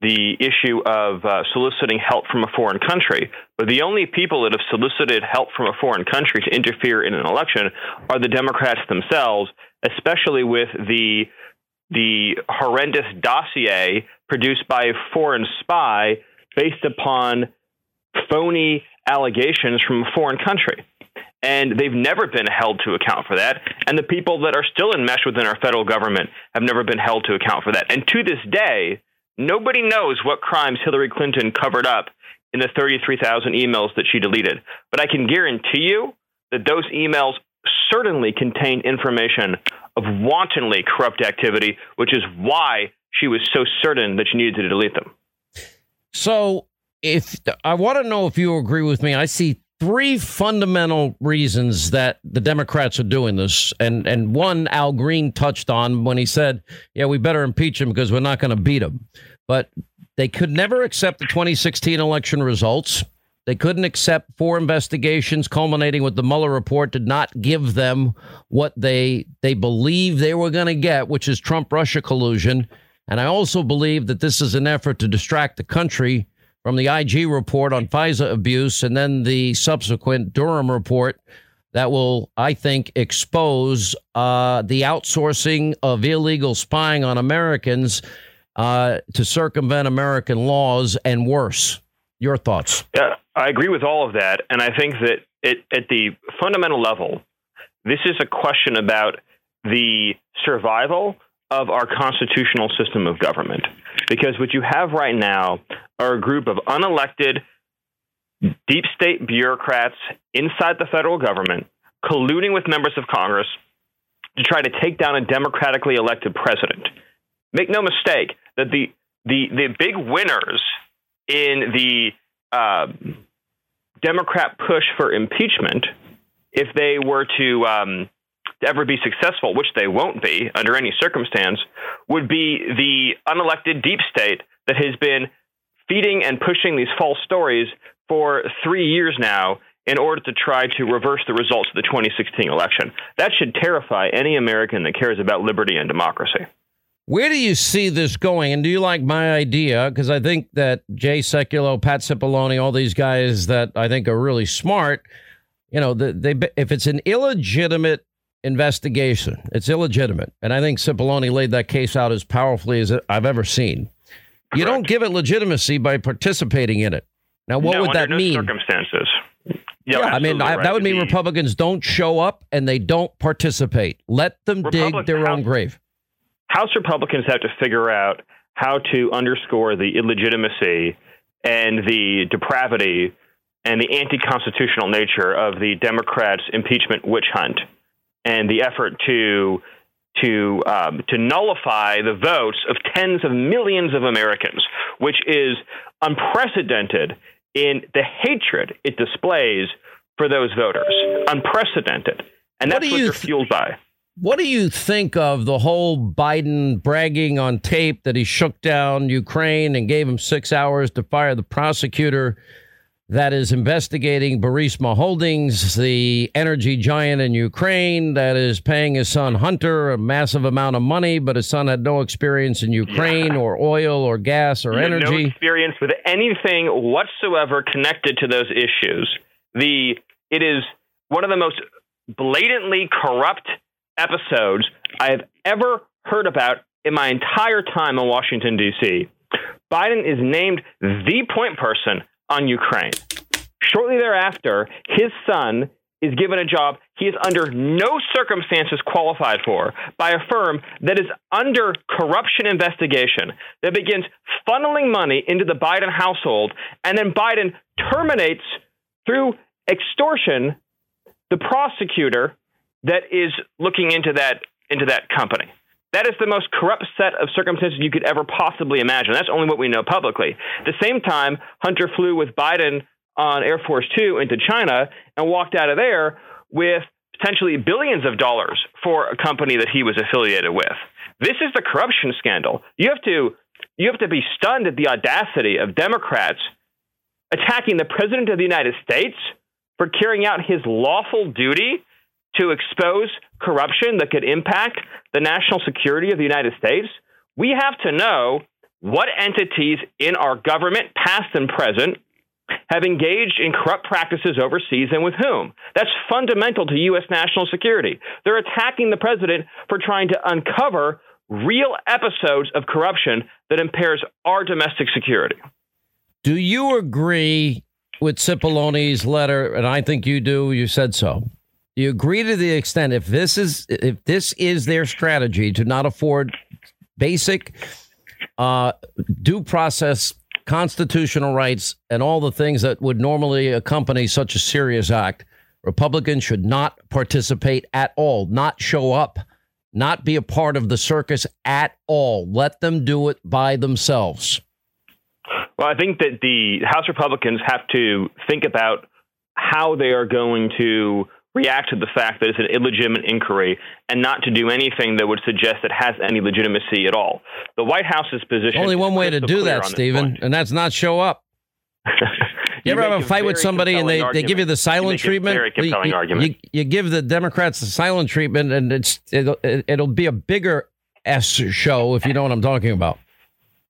the issue of uh, soliciting help from a foreign country, but the only people that have solicited help from a foreign country to interfere in an election are the Democrats themselves, especially with the the horrendous dossier produced by a foreign spy based upon phony allegations from a foreign country. And they've never been held to account for that. And the people that are still enmeshed within our federal government have never been held to account for that. And to this day, nobody knows what crimes Hillary Clinton covered up in the 33,000 emails that she deleted. But I can guarantee you that those emails certainly contain information of wantonly corrupt activity, which is why she was so certain that she needed to delete them. So if I want to know if you agree with me, I see three fundamental reasons that the Democrats are doing this. And and one Al Green touched on when he said, "Yeah, we better impeach him because we're not going to beat him." But they could never accept the 2016 election results. They couldn't accept four investigations culminating with the Mueller report did not give them what they they believe they were going to get, which is Trump Russia collusion. And I also believe that this is an effort to distract the country from the IG report on FISA abuse and then the subsequent Durham report that will, I think, expose uh, the outsourcing of illegal spying on Americans uh, to circumvent American laws and worse. Your thoughts? Yeah, I agree with all of that. And I think that it, at the fundamental level, this is a question about the survival of our constitutional system of government. Because what you have right now are a group of unelected deep state bureaucrats inside the federal government colluding with members of Congress to try to take down a democratically elected president. Make no mistake that the the the big winners in the uh, Democrat push for impeachment, if they were to um, to ever be successful, which they won't be under any circumstance, would be the unelected deep state that has been feeding and pushing these false stories for three years now in order to try to reverse the results of the 2016 election. That should terrify any American that cares about liberty and democracy. Where do you see this going? And do you like my idea? Because I think that Jay Sekulow, Pat Cipollone, all these guys that I think are really smart, you know, they, if it's an illegitimate investigation, it's illegitimate. And I think Cipollone laid that case out as powerfully as I've ever seen. You don't give it legitimacy by participating in it. Now, what no, would that no mean? Circumstances. Yeah, I mean, I, right. that would mean Republicans don't show up and they don't participate. Let them dig their House, own grave. House Republicans have to figure out how to underscore the illegitimacy and the depravity and the anti constitutional nature of the Democrats' impeachment witch hunt and the effort to to um, to nullify the votes of tens of millions of Americans, which is unprecedented in the hatred it displays for those voters. Unprecedented, and that's what, what they're th- fueled by. What do you think of the whole Biden bragging on tape that he shook down Ukraine and gave him six hours to fire the prosecutor? that is investigating Burisma Holdings, the energy giant in Ukraine that is paying his son Hunter a massive amount of money, but his son had no experience in Ukraine yeah. or oil or gas or energy. No experience with anything whatsoever connected to those issues. The it is one of the most blatantly corrupt episodes I have ever heard about in my entire time in Washington D.C. Biden is named the point person on Ukraine. Shortly thereafter, his son is given a job he is under no circumstances qualified for by a firm that is under corruption investigation that begins funneling money into the Biden household, and then Biden terminates through extortion the prosecutor that is looking into that into that company. That is the most corrupt set of circumstances you could ever possibly imagine. That's only what we know publicly. At the same time, Hunter flew with Biden on Air Force Two into China and walked out of there with potentially billions of dollars for a company that he was affiliated with. This is the corruption scandal. You have to you have to be stunned at the audacity of Democrats attacking the president of the United States for carrying out his lawful duty to expose corruption that could impact the national security of the United States, we have to know what entities in our government, past and present, have engaged in corrupt practices overseas and with whom. That's fundamental to U.S. national security. They're attacking the president for trying to uncover real episodes of corruption that impairs our domestic security. Do you agree with Cipollone's letter? And I think you do. You said so you agree to the extent if this is if this is their strategy to not afford basic uh, due process, constitutional rights, and all the things that would normally accompany such a serious act, Republicans should not participate at all, not show up, not be a part of the circus at all. Let them do it by themselves. Well, I think that the House Republicans have to think about how they are going to react to the fact that it's an illegitimate inquiry and not to do anything that would suggest it has any legitimacy at all. The White House's position. Only one way to do that, Stephen, and that's not show up. You, you ever have a fight with somebody and they, they give you the silent you treatment? very compelling you, argument. You, you, give the Democrats the silent treatment, and it's it'll, it'll be a bigger S show if you know what I'm talking about.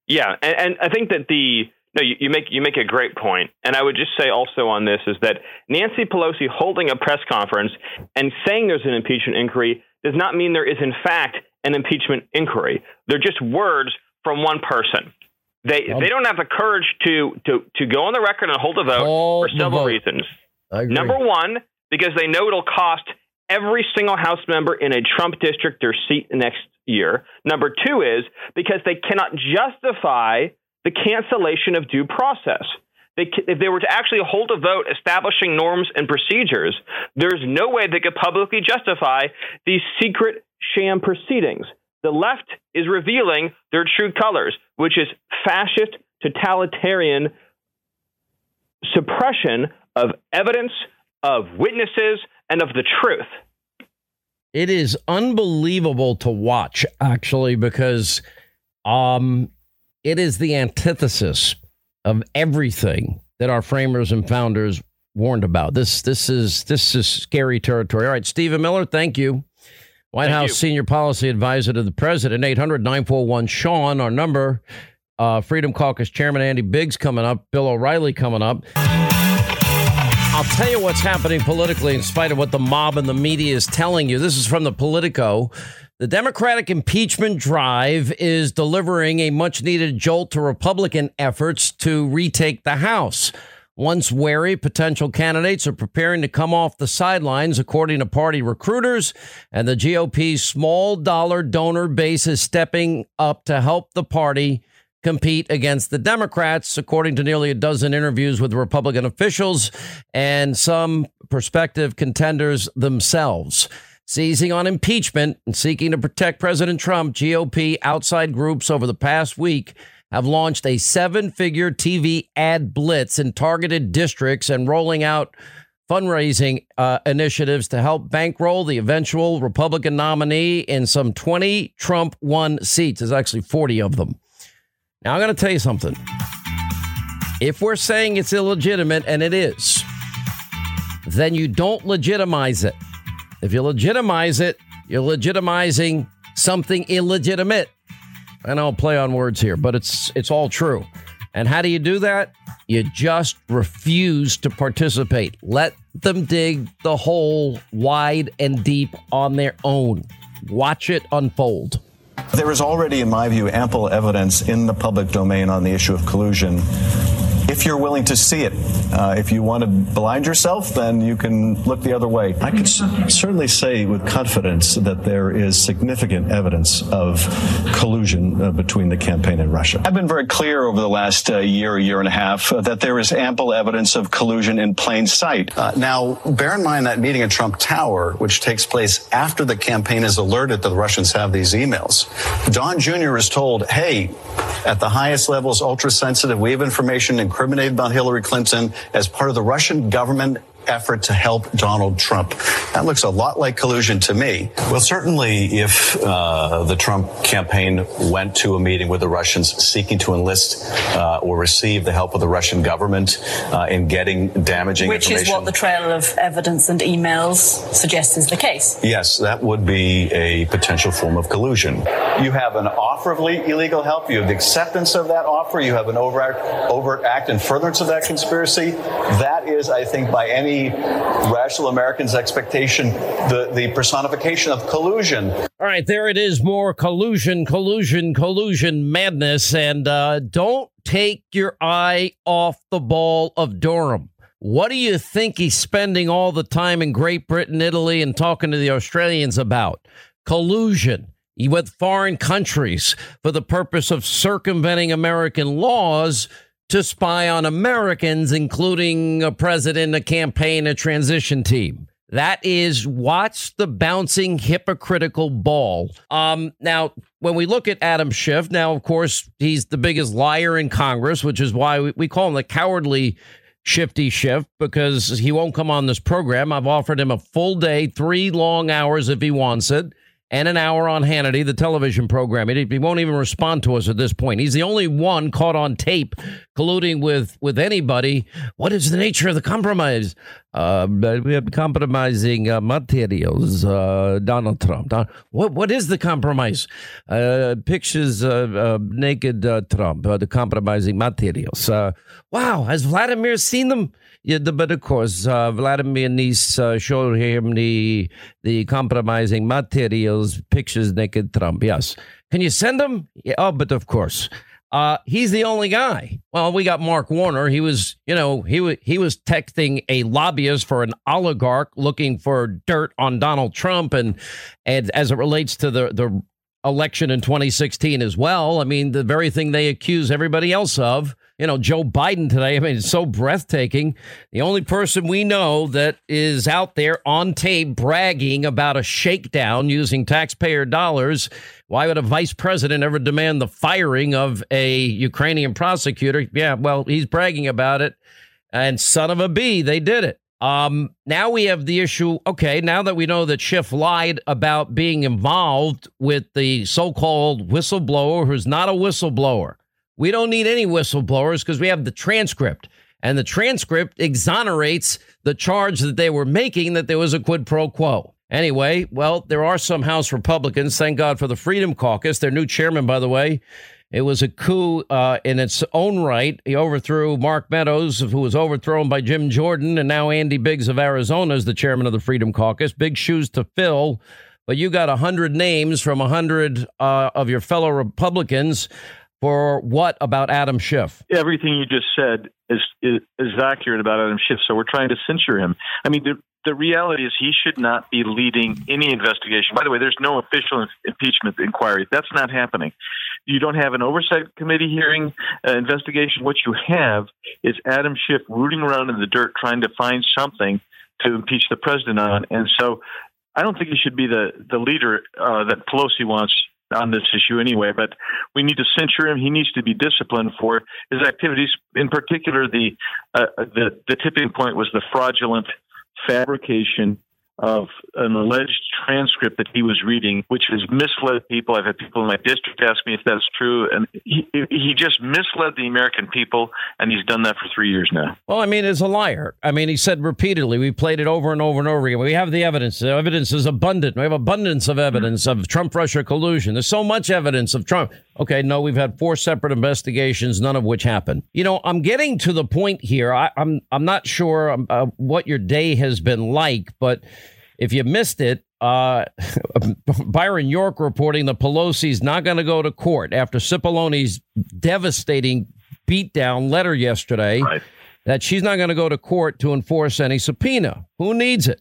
Yeah, and, and I think that the No, you, you, make you make a great point, and I would just say also on this is that Nancy Pelosi holding a press conference and saying there's an impeachment inquiry does not mean there is in fact an impeachment inquiry. They're just words from one person. They they don't have the courage to to to go on the record and hold a vote for several reasons. Number one, because they know it'll cost every single House member in a Trump district their seat next year. Number two is because they cannot justify the cancellation of due process. They, if they were to actually hold a vote establishing norms and procedures, there's no way they could publicly justify these secret sham proceedings. The left is revealing their true colors, which is fascist, totalitarian suppression of evidence, of witnesses, and of the truth. It is unbelievable to watch, actually, because um, it is the antithesis of everything that our framers and founders warned about. This this is this is scary territory. All right, Stephen Miller, thank you. White thank House you. Senior Policy Advisor to the President, 800 941 Sean, our number. Uh, Freedom Caucus Chairman Andy Biggs coming up, Bill O'Reilly coming up. I'll tell you what's happening politically in spite of what the mob and the media is telling you. This is from the Politico. The Democratic impeachment drive is delivering a much needed jolt to Republican efforts to retake the House. Once wary, potential candidates are preparing to come off the sidelines, according to party recruiters, and the GOP's small dollar donor base is stepping up to help the party compete against the Democrats, according to nearly a dozen interviews with Republican officials and some prospective contenders themselves. Seizing on impeachment and seeking to protect President Trump, GOP outside groups over the past week have launched a seven figure TV ad blitz in targeted districts and rolling out fundraising uh, initiatives to help bankroll the eventual Republican nominee in some 20 Trump won seats. There's actually 40 of them. Now, I'm going to tell you something. If we're saying it's illegitimate, and it is, then you don't legitimize it. If you legitimize it, you're legitimizing something illegitimate. And I'll play on words here, but it's it's all true. And how do you do that? You just refuse to participate. Let them dig the hole wide and deep on their own. Watch it unfold. There is already, in my view, ample evidence in the public domain on the issue of collusion if you're willing to see it. Uh, if you want to blind yourself, then you can look the other way. I can certainly say with confidence that there is significant evidence of collusion uh, between the campaign and Russia. I've been very clear over the last uh, year, year and a half, uh, that there is ample evidence of collusion in plain sight. Uh, now, bear in mind that meeting at Trump Tower, which takes place after the campaign is alerted that the Russians have these emails. Don Jr. is told, hey, at the highest levels, ultra sensitive, we have information incriminated about Hillary Clinton as part of the Russian government effort to help Donald Trump. That looks a lot like collusion to me. Well, certainly, if uh, the Trump campaign went to a meeting with the Russians seeking to enlist uh, or receive the help of the Russian government uh, in getting damaging Which information. is what the trail of evidence and emails suggests is the case. Yes, that would be a potential form of collusion. You have an offer of illegal help. You have the acceptance of that offer. You have an overt, overt act in furtherance of that conspiracy. That is, I think, by rational American's expectation, the, the personification of collusion. All right, there it is. More collusion, collusion, collusion madness. And uh, don't take your eye off the ball of Durham. What do you think he's spending all the time in Great Britain, Italy, and talking to the Australians about? Collusion with foreign countries for the purpose of circumventing American laws to spy on Americans, including a president, a campaign, a transition team. That is watch the bouncing hypocritical ball. Um, now, when we look at Adam Schiff, now, of course, he's the biggest liar in Congress, which is why we, we call him the cowardly shifty Schiff because he won't come on this program. I've offered him a full day, three long hours if he wants it and an hour on Hannity, the television program. He, he won't even respond to us at this point. He's the only one caught on tape colluding with with anybody. What is the nature of the compromise? Uh, we have compromising uh, materials. Uh, Donald Trump. Don- what what is the compromise? Uh, pictures of naked uh, Trump. Uh, the compromising materials. Uh, wow, has Vladimir seen them? Yeah, the, but of course, uh, Vladimir Nice showed him the the compromising materials, pictures naked Trump. Yes, can you send them? Yeah, oh, but of course. Uh, he's the only guy. Well, we got Mark Warner. He was, you know, he was he was texting a lobbyist for an oligarch looking for dirt on Donald Trump, and and as it relates to the the election in 2016 as well. I mean, the very thing they accuse everybody else of. You know, Joe Biden today. I mean, it's so breathtaking. The only person we know that is out there on tape bragging about a shakedown using taxpayer dollars. Why would a vice president ever demand the firing of a Ukrainian prosecutor? Yeah, well, he's bragging about it. And son of a b, they did it. Um, now we have the issue. Okay, now that we know that Schiff lied about being involved with the so-called whistleblower, who's not a whistleblower. We don't need any whistleblowers because we have the transcript, and the transcript exonerates the charge that they were making that there was a quid pro quo. Anyway, well, there are some House Republicans. Thank God for the Freedom Caucus. Their new chairman, by the way, it was a coup uh, in its own right. He overthrew Mark Meadows, who was overthrown by Jim Jordan, and now Andy Biggs of Arizona is the chairman of the Freedom Caucus. Big shoes to fill, but you got a hundred names from a hundred uh, of your fellow Republicans for what about Adam Schiff? Everything you just said is, is is accurate about Adam Schiff. So we're trying to censure him. I mean, the the reality is he should not be leading any investigation. By the way, there's no official impeachment inquiry. That's not happening. You don't have an oversight committee hearing uh, investigation. What you have is Adam Schiff rooting around in the dirt trying to find something to impeach the president on. And so I don't think he should be the the leader uh, that Pelosi wants on this issue anyway, but we need to censure him. He needs to be disciplined for his activities. In particular, the uh, the the tipping point was the fraudulent fabrication of an alleged transcript that he was reading, which has misled people. I've had people in my district ask me if that's true, and he, he just misled the American people, and he's done that for three years now. Well, I mean, he's a liar. I mean, he said repeatedly, we played it over and over and over again. We have the evidence. The evidence is abundant. We have abundance of evidence of Trump Russia collusion. There's so much evidence of Trump. Okay, no, we've had four separate investigations, none of which happened. You know, I'm getting to the point here. I, am I'm, I'm not sure uh, what your day has been like, but if you missed it, uh, Byron York reporting the Pelosi's not going to go to court after Cipollone's devastating beatdown letter yesterday. Right. That she's not going to go to court to enforce any subpoena. Who needs it?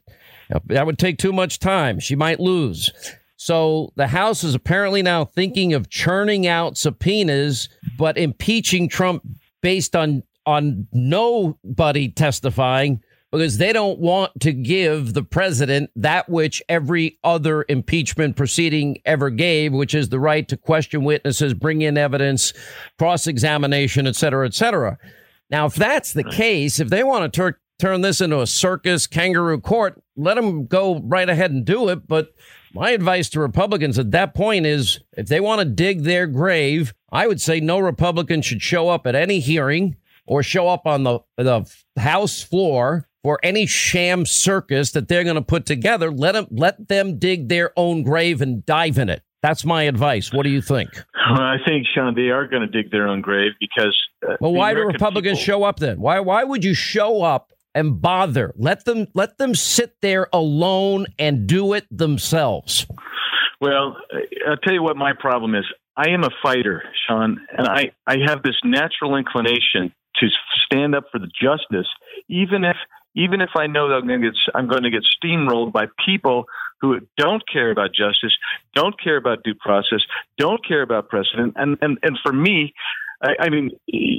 That would take too much time. She might lose. So the House is apparently now thinking of churning out subpoenas, but impeaching Trump based on on nobody testifying because they don't want to give the president that which every other impeachment proceeding ever gave, which is the right to question witnesses, bring in evidence, cross examination, et cetera, et cetera. Now, if that's the case, if they want to tur- turn this into a circus kangaroo court, let them go right ahead and do it. But my advice to Republicans at that point is if they want to dig their grave, I would say no Republican should show up at any hearing or show up on the, the House floor for any sham circus that they're going to put together. Let them let them dig their own grave and dive in it. That's my advice. What do you think? Well, I think Sean, they are going to dig their own grave because. Uh, well, why do Republicans people, show up then? Why why would you show up and bother? Let them let them sit there alone and do it themselves. Well, I'll tell you what my problem is. I am a fighter, Sean, and I, I have this natural inclination to stand up for the justice, even if even if I know that I'm going to get, I'm going to get steamrolled by people who don't care about justice, don't care about due process, don't care about precedent, and and and for me. I, I mean,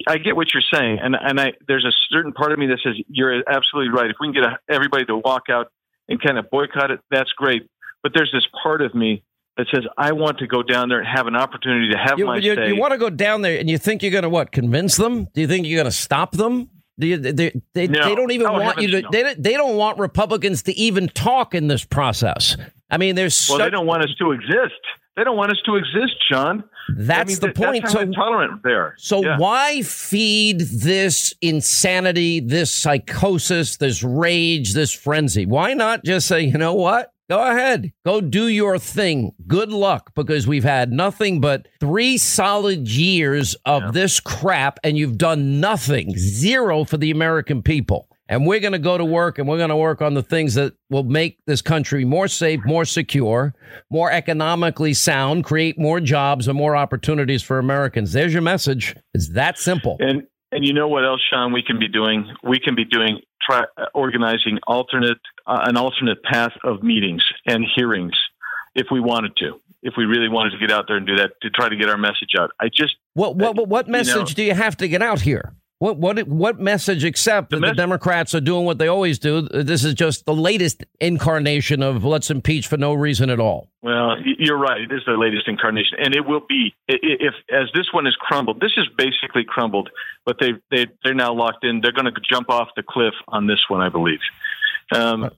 I get what you're saying, and and I there's a certain part of me that says you're absolutely right. If we can get a, everybody to walk out and kind of boycott it, that's great. But there's this part of me that says I want to go down there and have an opportunity to have you, my you, say. You want to go down there, and you think you're going to what? Convince them? Do you think you're going to stop them? They, they, they, no. they don't even want you to. No. They, they don't want Republicans to even talk in this process. I mean, there's well, they don't want us to exist. They don't want us to exist, Sean. That's I mean, the th- point. That's So- intolerant they are. So Yeah. why feed this insanity, this psychosis, this rage, this frenzy? Why not just say, you know what? Go ahead. Go do your thing. Good luck because we've had nothing but three solid years of this crap and you've done nothing. Zero for the American people. And we're going to go to work and we're going to work on the things that will make this country more safe, more secure, more economically sound, create more jobs and more opportunities for Americans. There's your message. It's that simple. And and you know what else, Sean? We can be doing. We can be doing try, uh, organizing alternate uh, an alternate path of meetings and hearings if we wanted to. If we really wanted to get out there and do that to try to get our message out. I just What what what, what you know- message do you have to get out here? What what what message except that the Democrats are doing what they always do? This is just the latest incarnation of let's impeach for no reason at all. Well, you're right. It is the latest incarnation, and it will be if as this one is crumbled. This is basically crumbled, but they they they're now locked in. They're going to jump off the cliff on this one, I believe. Um,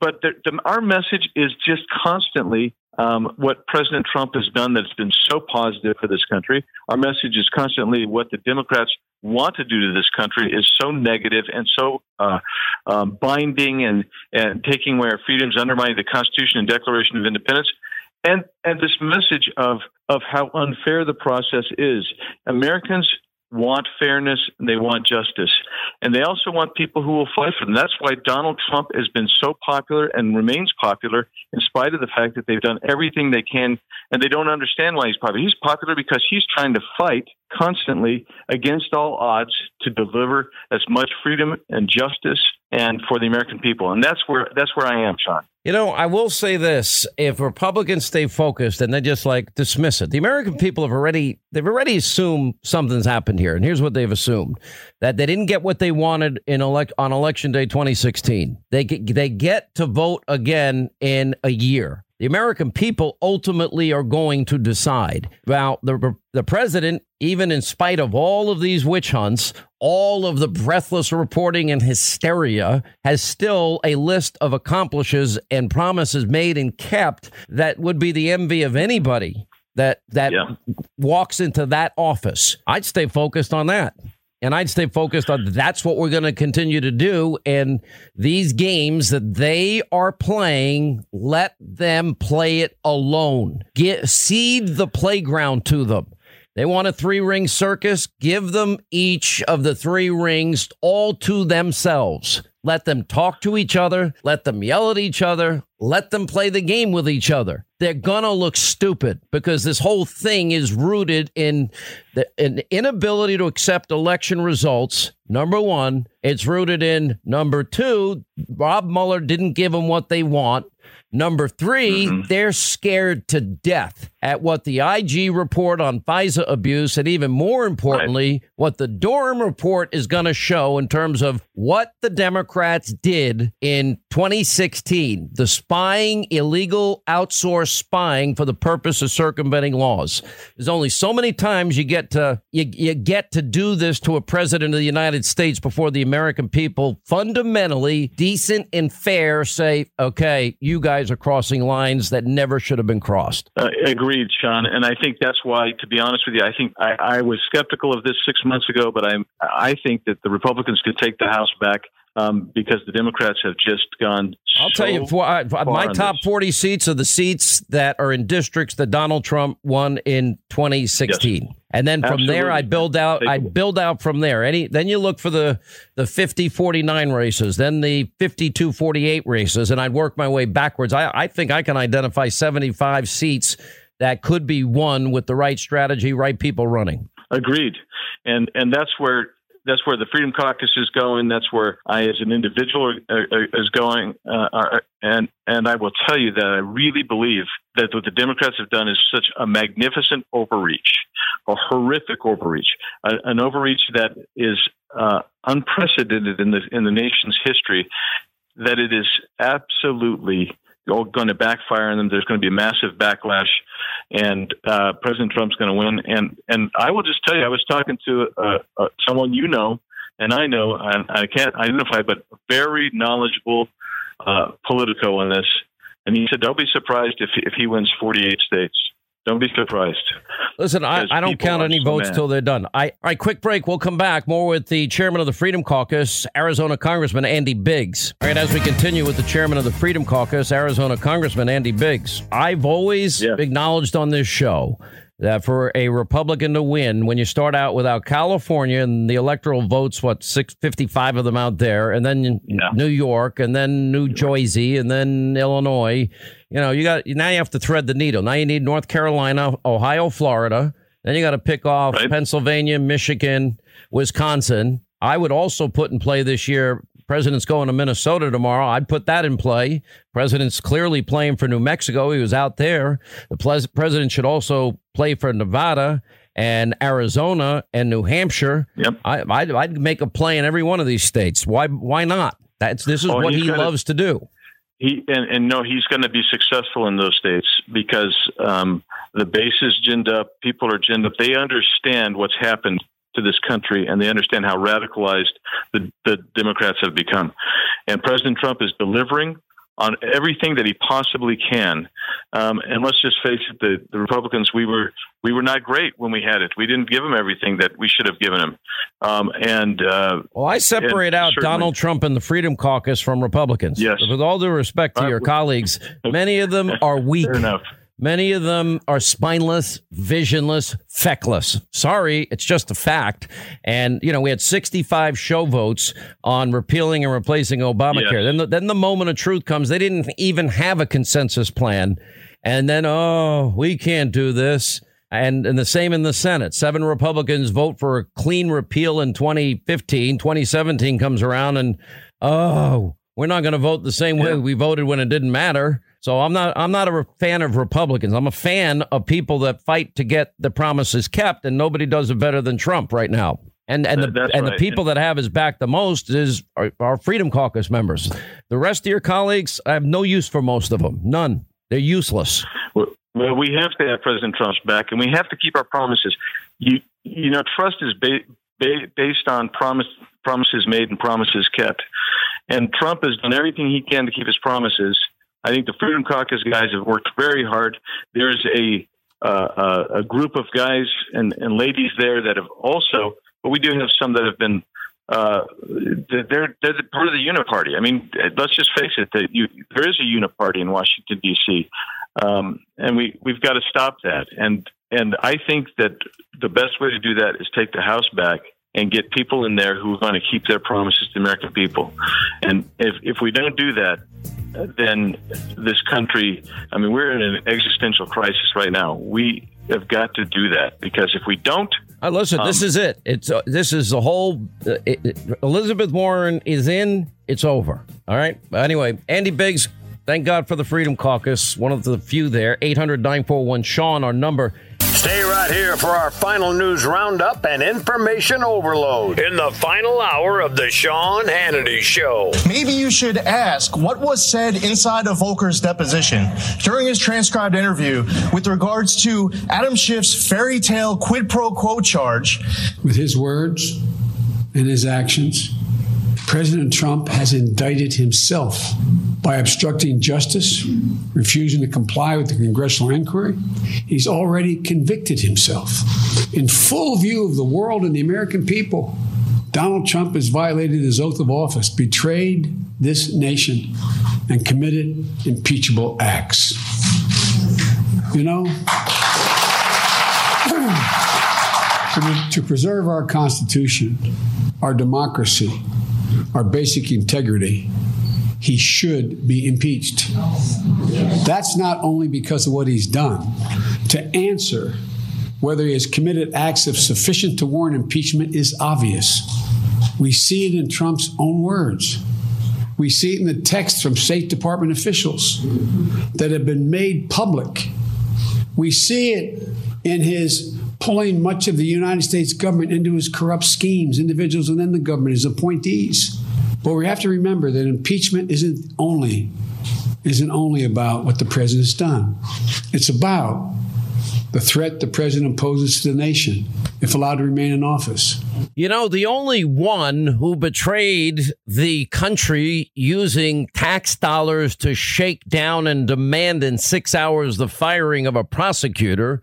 but the, the, our message is just constantly um, what President Trump has done that's been so positive for this country. Our message is constantly what the Democrats want to do to this country is so negative and so uh, um, binding and, and taking away our freedoms, undermining the Constitution and Declaration of Independence. And, and this message of, of how unfair the process is. Americans want fairness and they want justice. And they also want people who will fight for them. That's why Donald Trump has been so popular and remains popular in spite of the fact that they've done everything they can and they don't understand why he's popular. He's popular because he's trying to fight constantly against all odds to deliver as much freedom and justice and for the American people. And that's where that's where I am, Sean. You know, I will say this: if Republicans stay focused and they just like dismiss it, the American people have already they've already assumed something's happened here, and here's what they've assumed: that they didn't get what they wanted in elect on election day 2016. They get, they get to vote again in a year. The American people ultimately are going to decide. Now, the the president, even in spite of all of these witch hunts, all of the breathless reporting and hysteria, has still a list of accomplishes and promises made and kept that would be the envy of anybody that that walks into that office. I'd stay focused on that. And I'd stay focused on that's what we're going to continue to do. And these games that they are playing, let them play it alone. Get seed the playground to them. They want a three ring circus. Give them each of the three rings all to themselves. Let them talk to each other. Let them yell at each other. Let them play the game with each other. They're going to look stupid because this whole thing is rooted in the, an inability to accept election results. Number one, it's rooted in number two, Bob Mueller didn't give them what they want. Number 3 mm-hmm. they're scared to death at what the IG report on FISA abuse, and even more importantly, what the Durham report is going to show in terms of what the Democrats did in 2016 the spying, illegal outsourced spying for the purpose of circumventing laws. There's only so many times you get to you, you get to do this to a president of the United States before the American people fundamentally decent and fair say, okay, you guys are crossing lines that never should have been crossed. Uh, agreed, Sean. And I think that's why, to be honest with you, I think I, I was skeptical of this six months ago, but I'm, I think that the Republicans could take the House back um, because the Democrats have just gone. I'll tell you, for my top 40 seats are the seats that are in districts that Donald Trump won in 2016. And then from there, I Absolutely. build out. I build out from there. Any then you look for the the 50 49 races, then the 52 48 races, and I'd work my way backwards. I, I think I can identify 75 seats that could be won with the right strategy, right people running. Agreed, and and that's where that's where the Freedom Caucus is going. That's where I, as an individual, uh, uh, is going. Uh, uh, and and I will tell you that I really believe that what the Democrats have done is such a magnificent overreach, a horrific overreach, a, an overreach that is uh, unprecedented in the in the nation's history. That it is absolutely going to backfire on them. There's going to be a massive backlash, and uh, President Trump's going to win. And and I will just tell you, I was talking to uh, uh, someone you know, and I know, and I can't identify, but very knowledgeable uh, Politico on this, and he said, "Don't be surprised if if he wins 48 states." Don't be surprised. Listen, I, I don't count any votes till they're done. I, all right, quick break. We'll come back. More with the chairman of the Freedom Caucus, Arizona Congressman Andy Biggs. All right, as we continue with the chairman of the Freedom Caucus, Arizona Congressman Andy Biggs. I've always yeah. acknowledged on this show that for a Republican to win, when you start out without California and the electoral votes, what, 655 of them out there, and then yeah. New York, and then New Jersey, and then Illinois, you know, you got now you have to thread the needle. Now you need North Carolina, Ohio, Florida. Then you got to pick off right. Pennsylvania, Michigan, Wisconsin. I would also put in play this year President's going to Minnesota tomorrow. I'd put that in play. President's clearly playing for New Mexico. He was out there. The president should also play for Nevada and Arizona and New Hampshire. Yep. I, I'd, I'd make a play in every one of these states. Why? Why not? That's this is oh, what he gonna, loves to do. He and, and no, he's going to be successful in those states because um, the base is ginned up. People are ginned up. They understand what's happened to this country and they understand how radicalized the, the Democrats have become. And President Trump is delivering on everything that he possibly can. Um, and let's just face it, the, the, Republicans, we were we were not great when we had it. We didn't give him everything that we should have given him. Um, and uh, well, I separate out Donald Trump and the Freedom Caucus from Republicans. Yes, with all due respect to your colleagues, many of them are weak. Fair enough. Many of them are spineless, visionless, feckless. Sorry, it's just a fact. And, you know, we had 65 show votes on repealing and replacing Obamacare. Yes. Then, the, then the moment of truth comes. They didn't even have a consensus plan. And then, oh, we can't do this. And, and the same in the Senate. Seven Republicans vote for a clean repeal in 2015. 2017 comes around and, oh, we're not going to vote the same way we voted when it didn't matter. So I'm not I'm not a fan of Republicans. I'm a fan of people that fight to get the promises kept, and nobody does it better than Trump right now. And and the That's and right. the people that have his back the most is our, our Freedom Caucus members. The rest of your colleagues, I have no use for most of them. None. They're useless. Well, well we have to have President Trump's back, and we have to keep our promises. You you know, trust is ba- ba- based on promise promises made and promises kept. And Trump has done everything he can to keep his promises I think the Freedom Caucus guys have worked very hard. There's a uh, a group of guys and, and ladies there that have also, but we do have some that have been. Uh, they're they're part of the Uniparty. I mean, let's just face it. That you, there is a Uniparty in Washington D.C., um, and we we've got to stop that. And and I think that the best way to do that is take the House back and get people in there who are going to keep their promises to the American people. And if if we don't do that, then this country, I mean, we're in an existential crisis right now. We have got to do that because if we don't, uh, listen, um, this is it. It's uh, this is the whole. Uh, it, it, Elizabeth Warren is in. It's over. All right. Anyway, Andy Biggs. Thank God for the Freedom Caucus. One of the few there. 800 941 Sean, our number. Stay right here for our final news roundup and information overload in the final hour of the Sean Hannity Show. Maybe you should ask what was said inside of Volker's deposition during his transcribed interview with regards to Adam Schiff's fairy tale quid pro quo charge. With his words and his actions, President Trump has indicted himself by obstructing justice, refusing to comply with the congressional inquiry. He's already convicted himself. In full view of the world and the American people, Donald Trump has violated his oath of office, betrayed this nation, and committed impeachable acts. You know, to preserve our Constitution, our democracy, our basic integrity, he should be impeached. That's not only because of what he's done. To answer whether he has committed acts of sufficient to warrant impeachment is obvious. We see it in Trump's own words. We see it in the text from State Department officials that have been made public. We see it in his pulling much of the United States government into his corrupt schemes, individuals within the government, his appointees. But we have to remember that impeachment isn't only isn't only about what the president's done. It's about the threat the president poses to the nation if allowed to remain in office. You know, the only one who betrayed the country using tax dollars to shake down and demand in six hours the firing of a prosecutor,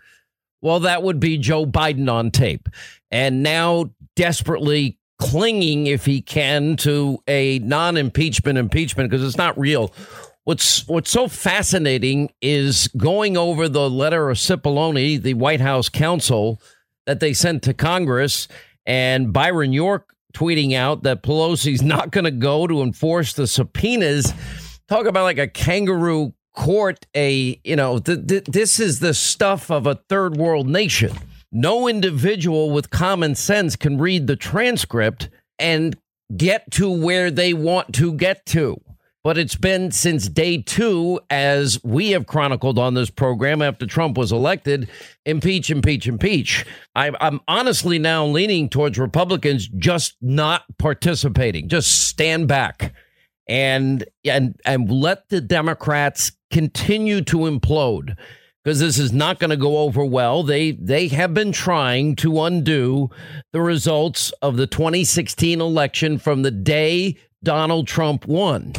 well, that would be Joe Biden on tape. And now desperately clinging, if he can, to a non impeachment impeachment because it's not real. What's what's so fascinating is going over the letter of Cipollone, the White House counsel that they sent to Congress, and Byron York tweeting out that Pelosi's not going to go to enforce the subpoenas. Talk about like a kangaroo court. A you know th- th- this is the stuff of a third world nation. No individual with common sense can read the transcript and get to where they want to get to. But it's been since day two, as we have chronicled on this program after Trump was elected impeach, impeach, impeach. I, I'm honestly now leaning towards Republicans just not participating, just stand back and and and let the Democrats continue to implode because this is not going to go over well. They they have been trying to undo the results of the 2016 election from the day Donald Trump won.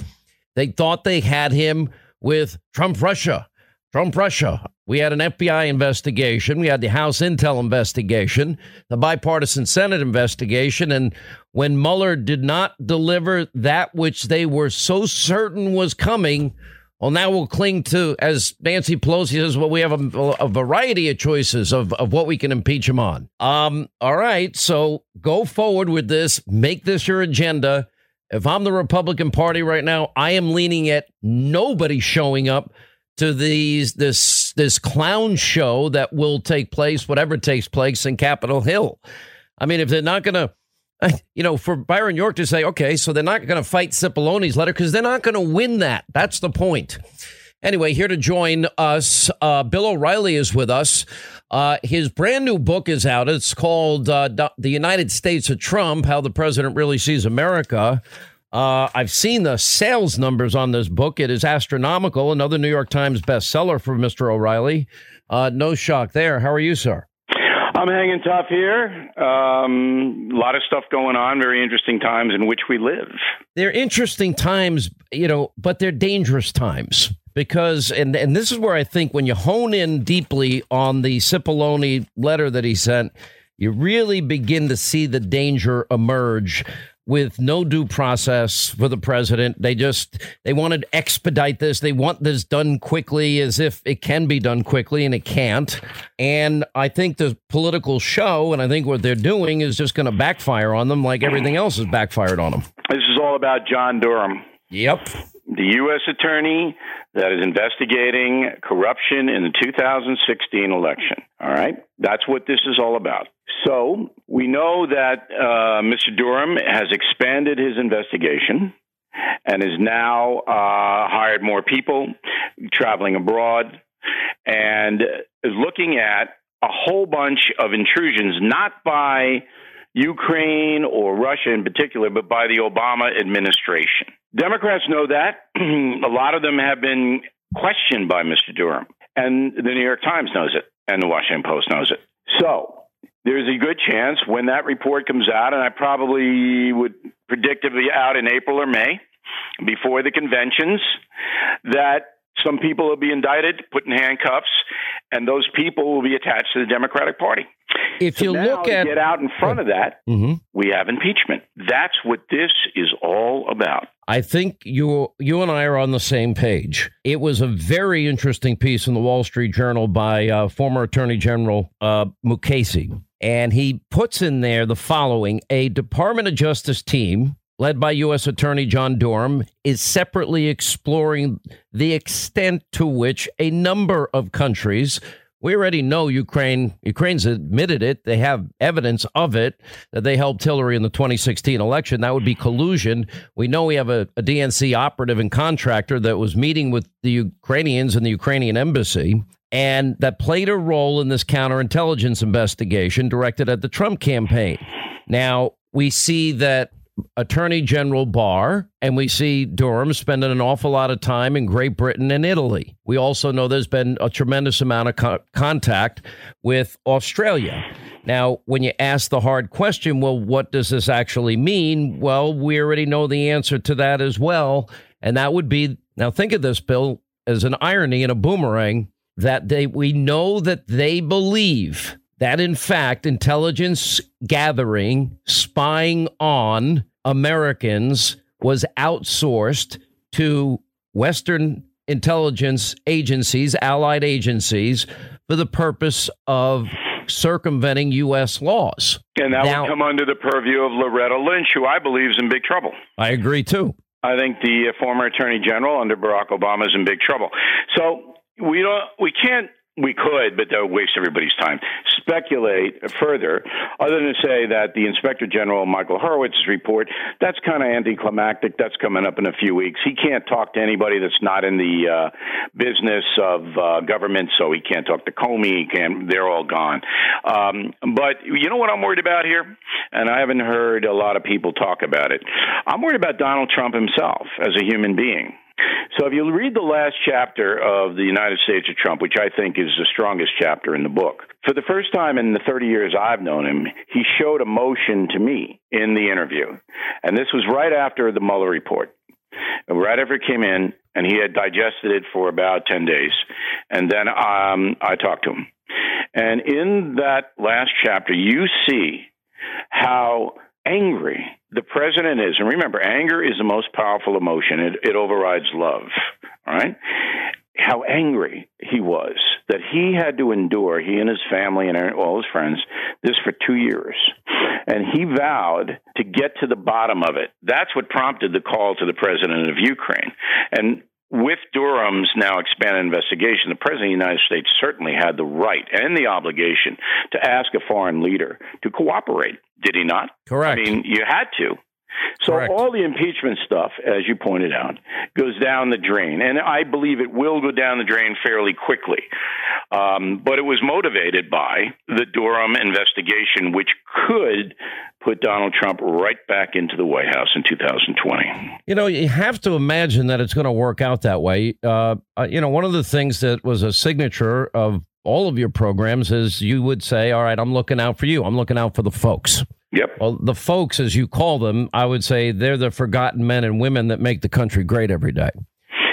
They thought they had him with Trump Russia. Trump Russia. We had an FBI investigation. We had the House Intel investigation, the bipartisan Senate investigation. And when Mueller did not deliver that which they were so certain was coming, well, now we'll cling to, as Nancy Pelosi says, well, we have a, a variety of choices of, of what we can impeach him on. Um, all right. So go forward with this, make this your agenda. If I'm the Republican Party right now, I am leaning at nobody showing up to these this this clown show that will take place, whatever takes place in Capitol Hill. I mean, if they're not going to, you know, for Byron York to say, okay, so they're not going to fight Cipollone's letter because they're not going to win that. That's the point. Anyway, here to join us, uh, Bill O'Reilly is with us. Uh, his brand new book is out. It's called uh, The United States of Trump How the President Really Sees America. Uh, I've seen the sales numbers on this book. It is astronomical. Another New York Times bestseller for Mr. O'Reilly. Uh, no shock there. How are you, sir? I'm hanging tough here. Um, a lot of stuff going on. Very interesting times in which we live. They're interesting times, you know, but they're dangerous times because, and and this is where I think when you hone in deeply on the Cipollone letter that he sent, you really begin to see the danger emerge with no due process for the president. They just they wanted to expedite this. They want this done quickly as if it can be done quickly and it can't. And I think the political show and I think what they're doing is just going to backfire on them like everything else has backfired on them. This is all about John Durham. Yep. The U.S. attorney that is investigating corruption in the 2016 election. All right. That's what this is all about. So we know that uh, Mr. Durham has expanded his investigation and is now uh, hired more people traveling abroad and is looking at a whole bunch of intrusions, not by Ukraine or Russia in particular, but by the Obama administration. Democrats know that. a lot of them have been questioned by Mr. Durham, and the New York Times knows it, and the Washington Post knows it. So there's a good chance when that report comes out, and I probably would predict it be out in April or May before the conventions, that some people will be indicted, put in handcuffs, and those people will be attached to the Democratic Party. If so you look at get out in front of that, mm-hmm. we have impeachment. That's what this is all about. I think you you and I are on the same page. It was a very interesting piece in the Wall Street Journal by uh, former Attorney General uh, Mukasey, and he puts in there the following: A Department of Justice team led by U.S. Attorney John Durham, is separately exploring the extent to which a number of countries. We already know Ukraine. Ukraine's admitted it. They have evidence of it that they helped Hillary in the 2016 election. That would be collusion. We know we have a, a DNC operative and contractor that was meeting with the Ukrainians in the Ukrainian embassy and that played a role in this counterintelligence investigation directed at the Trump campaign. Now, we see that Attorney General Barr, and we see Durham spending an awful lot of time in Great Britain and Italy. We also know there's been a tremendous amount of co- contact with Australia. Now, when you ask the hard question, well, what does this actually mean? Well, we already know the answer to that as well. And that would be now think of this, Bill, as an irony and a boomerang that they we know that they believe that in fact intelligence gathering, spying on Americans was outsourced to Western intelligence agencies, allied agencies, for the purpose of circumventing U.S. laws. And that Now- would come under the purview of Loretta Lynch, who I believe is in big trouble. I agree too. I think the uh, former Attorney General under Barack Obama is in big trouble. So we don't, we can't. We could, but that would waste everybody's time. Speculate further, other than to say that the Inspector General Michael Horowitz's report that's kind of anticlimactic. That's coming up in a few weeks. He can't talk to anybody that's not in the uh, business of uh, government, so he can't talk to Comey. He can They're all gone. Um, but you know what I'm worried about here, and I haven't heard a lot of people talk about it. I'm worried about Donald Trump himself as a human being. So if you read the last chapter of the United States of Trump, which I think is the strongest chapter in the book, for the first time in the 30 years I've known him, he showed emotion to me in the interview. And this was right after the Mueller report. Right after it came in, and he had digested it for about 10 days. And then um, I talked to him. And in that last chapter, you see how angry the president is. And remember, anger is the most powerful emotion, it, it overrides love. All right? How angry he was that he had to endure, he and his family and all his friends, this for two years. And he vowed to get to the bottom of it. That's what prompted the call to the president of Ukraine. And with Durham's now expanded investigation, the President of the United States certainly had the right and the obligation to ask a foreign leader to cooperate. Did he not? Correct. I mean, you had to. So all the impeachment stuff, as you pointed out, goes down the drain, and I believe it will go down the drain fairly quickly. Um, but it was motivated by the Durham investigation, which could put Donald Trump right back into the White House in 2020. You know, you have to imagine that it's going to work out that way. Uh, uh, you know, one of the things that was a signature of all of your programs is you would say, All right, I'm looking out for you. I'm looking out for the folks. Yep. Well, the folks, as you call them, I would say they're the forgotten men and women that make the country great every day.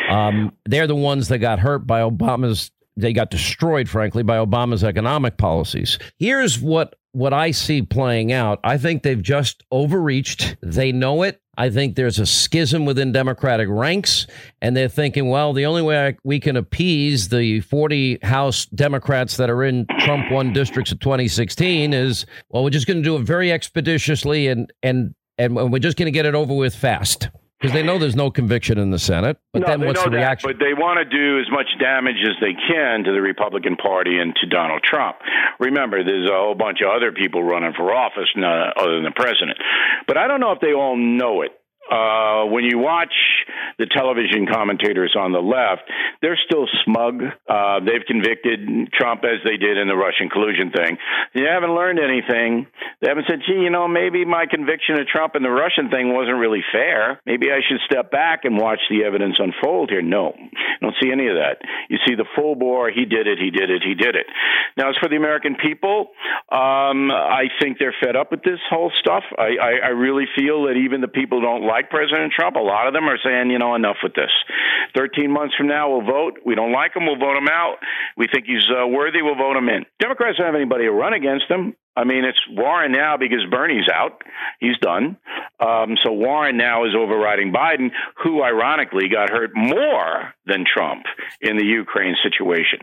Um, they're the ones that got hurt by Obama's. They got destroyed, frankly, by Obama's economic policies. Here's what what I see playing out. I think they've just overreached. They know it. I think there's a schism within Democratic ranks, and they're thinking, well, the only way I, we can appease the 40 House Democrats that are in Trump won districts of 2016 is, well, we're just going to do it very expeditiously, and and and we're just going to get it over with fast because they know there's no conviction in the Senate. But no, then what's the reaction? that, but they want to do as much damage as they can to the Republican Party and to Donald Trump. Remember, there's a whole bunch of other people running for office other than the president. But I don't know if they all know it. Uh, when you watch the television commentators on the left, they're still smug. Uh, they've convicted Trump as they did in the Russian collusion thing. They haven't learned anything. They haven't said, gee, you know, maybe my conviction of Trump and the Russian thing wasn't really fair. Maybe I should step back and watch the evidence unfold here. No, I don't see any of that. You see the full bore, he did it, he did it, he did it. Now, as for the American people, um, I think they're fed up with this whole stuff. I, I, I really feel that even the people don't like President Trump, a lot of them are saying, you know, enough with this. 13 months from now, we'll vote. We don't like him, we'll vote him out. We think he's uh, worthy, we'll vote him in. Democrats don't have anybody to run against him. I mean, it's Warren now because Bernie's out. He's done. Um, so Warren now is overriding Biden, who ironically got hurt more than Trump in the Ukraine situation.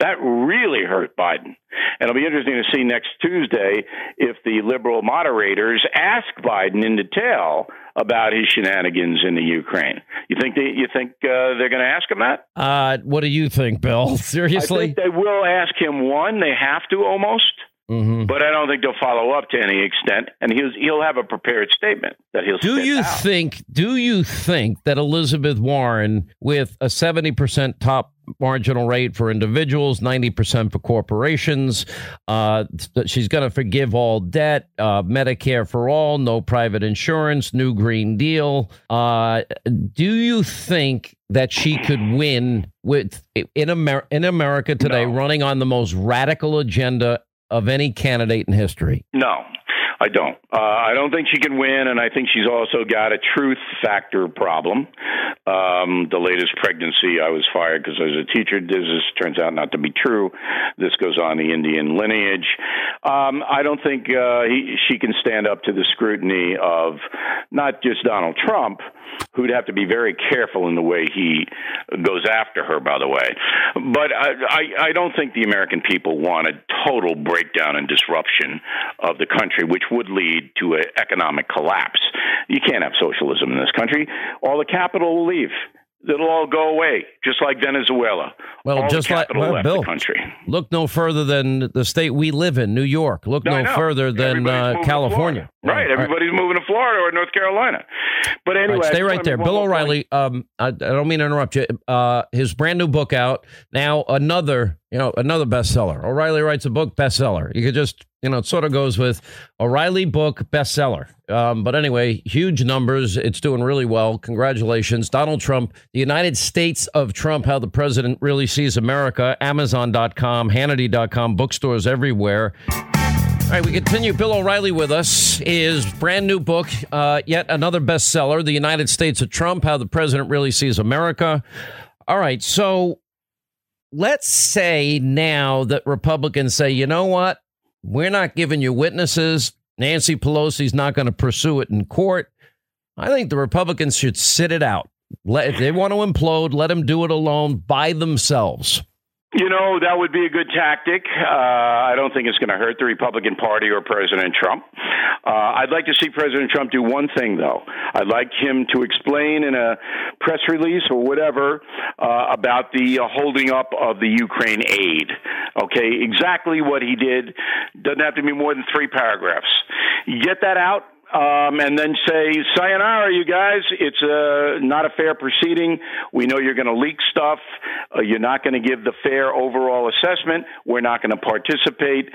That really hurt Biden. And it'll be interesting to see next Tuesday if the liberal moderators ask Biden in detail about his shenanigans in the Ukraine. You think they, you think uh, they're going to ask him that? Uh, what do you think, Bill? I Seriously? think they will ask him one. They have to almost. Mm-hmm. But I don't think they'll follow up to any extent, and he'll he'll have a prepared statement that he'll. Do you out. think? Do you think that Elizabeth Warren, with a seventy percent top marginal rate for individuals, ninety percent for corporations, uh, she's going to forgive all debt, uh, Medicare for all, no private insurance, new Green Deal? Uh, do you think that she could win with in Amer- in America today, running on the most radical agenda of any candidate in history? No, I don't. Uh, I don't think she can win, and I think she's also got a truth factor problem. Um, the latest pregnancy, I was fired because I was a teacher. This is, turns out not to be true. This goes on the Indian lineage. Um, I don't think uh, he, she can stand up to the scrutiny of not just Donald Trump, who'd have to be very careful in the way he goes after her, by the way. But I, I, I don't think the American people want a total breakdown and disruption of the country, which would lead to an economic collapse. You can't have socialism in this country. All the capital will leave. It'll all go away, just like Venezuela. Well, all just like well, Bill, country. look no further than the state we live in, New York. Look No, no further than uh, California. Florida. Right, everybody's moving to Florida or North Carolina. But anyway, right, stay right there. Bill. O'Reilly. Um, I, I don't mean to interrupt you. Uh, his brand new book out now. Another, you know, another bestseller. O'Reilly writes a book bestseller. You could just, you know, it sort of goes with O'Reilly book bestseller. Um, but anyway, huge numbers. It's doing really well. Congratulations, Donald Trump, the United States of Trump. How the president really sees America. Amazon.com, Hannity.com, bookstores everywhere. All right, we continue. Bill O'Reilly with us. His brand new book, uh, yet another bestseller, The United States of Trump How the President Really Sees America. All right, so let's say now that Republicans say, you know what? We're not giving you witnesses. Nancy Pelosi's not going to pursue it in court. I think the Republicans should sit it out. Let, if they want to implode, let them do it alone by themselves. You know, that would be a good tactic. Uh, I don't think it's going to hurt the Republican Party or President Trump. Uh, I'd like to see President Trump do one thing, though. I'd like him to explain in a press release or whatever uh, about the uh, holding up of the Ukraine aid. Okay, exactly what he did. Doesn't have to be more than three paragraphs. Get that out um, and then say, "Sayonara, you guys. It's uh, not a fair proceeding. We know you're going to leak stuff. Uh, you're not going to give the fair overall assessment. We're not going to participate.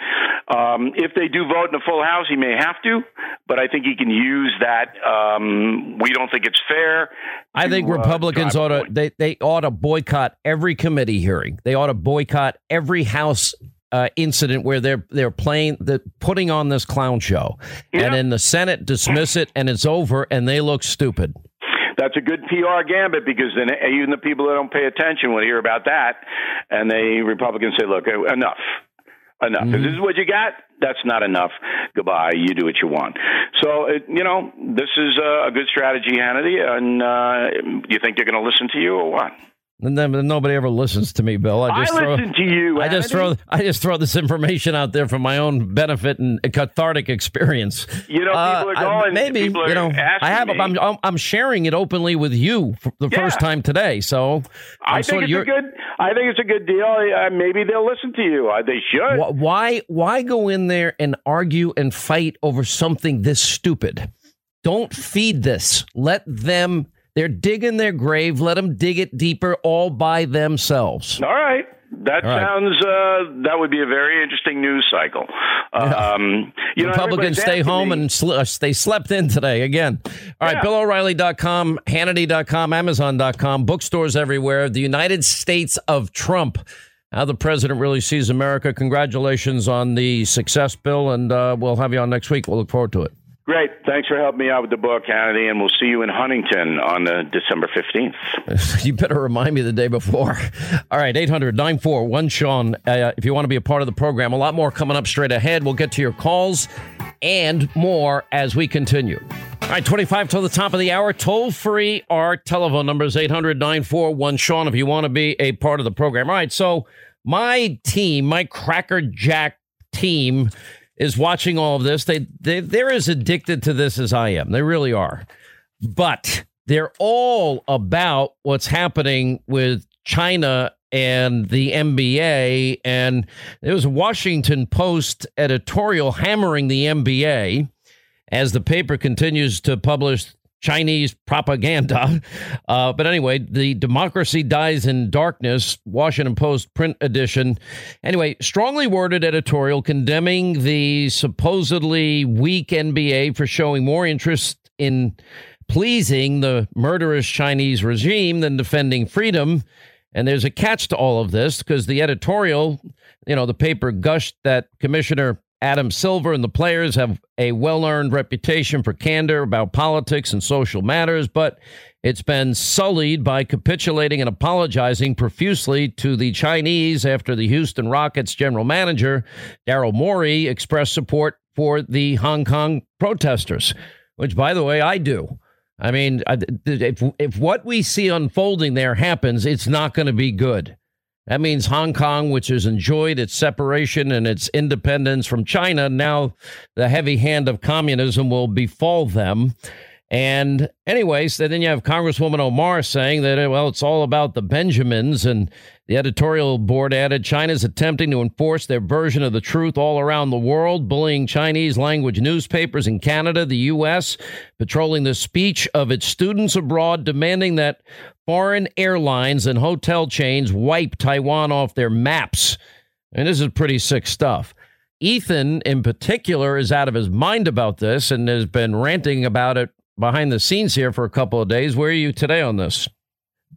Um, if they do vote in a full house, he may have to, but I think he can use that. Um, we don't think it's fair. I think to, uh, Republicans drive ought to they, they ought to boycott every committee hearing. They ought to boycott every House uh, incident where they're they're playing the putting on this clown show, and then the Senate dismiss it and it's over, and they look stupid. That's a good PR gambit because then uh, even the people that don't pay attention will hear about that, and the Republicans say, "Look, uh, enough, enough. If mm-hmm. this is what you got, that's not enough. Goodbye. You do what you want." So it, you know, this is a good strategy, Hannity. And uh, you think they're going to listen to you or what? And nobody ever listens to me, Bill. I just I throw, listen to you, I just throw I just throw this information out there for my own benefit and cathartic experience. You know, Uh, people are I- going. maybe people are you know I have me. I'm, I'm sharing it openly with you for the first time today. So I I'm think it's a good. I think it's a good deal. Uh, maybe they'll listen to you. Uh, they should. Wh- Why why go in there and argue and fight over something this stupid? Don't feed this. Let them they're digging their grave. Let them dig it deeper all by themselves. All right. That right. sounds. Uh, that would be a very interesting news cycle. Um, you Republicans stay home me- and sl- uh, they slept in today again. All right, Yeah. BillO'Reilly.com, Hannity.com, Amazon.com, bookstores everywhere. The United States of Trump. How the president really sees America. Congratulations on the success, Bill, and uh, we'll have you on next week. We'll look forward to it. Great. Thanks for helping me out with the book, Hannity, and we'll see you in Huntington on uh, December fifteenth. you better remind me the day before. All right, 800 941 Sean. Uh, if you want to be a part of the program, a lot more coming up straight ahead. We'll get to your calls and more as we continue. All right, 25 till the top of the hour. Toll free. Our telephone number is 800 941 Sean if you want to be a part of the program. All right, so my team, my Cracker Jack team, is watching all of this. They, they they're as addicted to this as I am. They really are. But they're all about what's happening with China and the NBA. And there was a Washington Post editorial hammering the NBA as the paper continues to publish Chinese propaganda. Uh, but anyway, the democracy dies in darkness, Washington Post print edition. Anyway, strongly worded editorial condemning the supposedly weak NBA for showing more interest in pleasing the murderous Chinese regime than defending freedom. And there's a catch to all of this because the editorial, you know, the paper gushed that Commissioner Adam Silver and the players have a well earned reputation for candor about politics and social matters, but it's been sullied by capitulating and apologizing profusely to the Chinese after the Houston Rockets general manager, Daryl Morey, expressed support for the Hong Kong protesters, which, by the way, I do. I mean, if, if what we see unfolding there happens, it's not going to be good. That means Hong Kong, which has enjoyed its separation and its independence from China, now the heavy hand of communism will befall them. And, anyways, then you have Congresswoman Omar saying that, uh, well, it's all about the Benjamins. And the editorial board added China's attempting to enforce their version of the truth all around the world, bullying Chinese language newspapers in Canada, the U.S., patrolling the speech of its students abroad, demanding that foreign airlines and hotel chains wipe Taiwan off their maps. And this is pretty sick stuff. Ethan, in particular, is out of his mind about this and has been ranting about it behind the scenes here for a couple of days. Where are you today on this?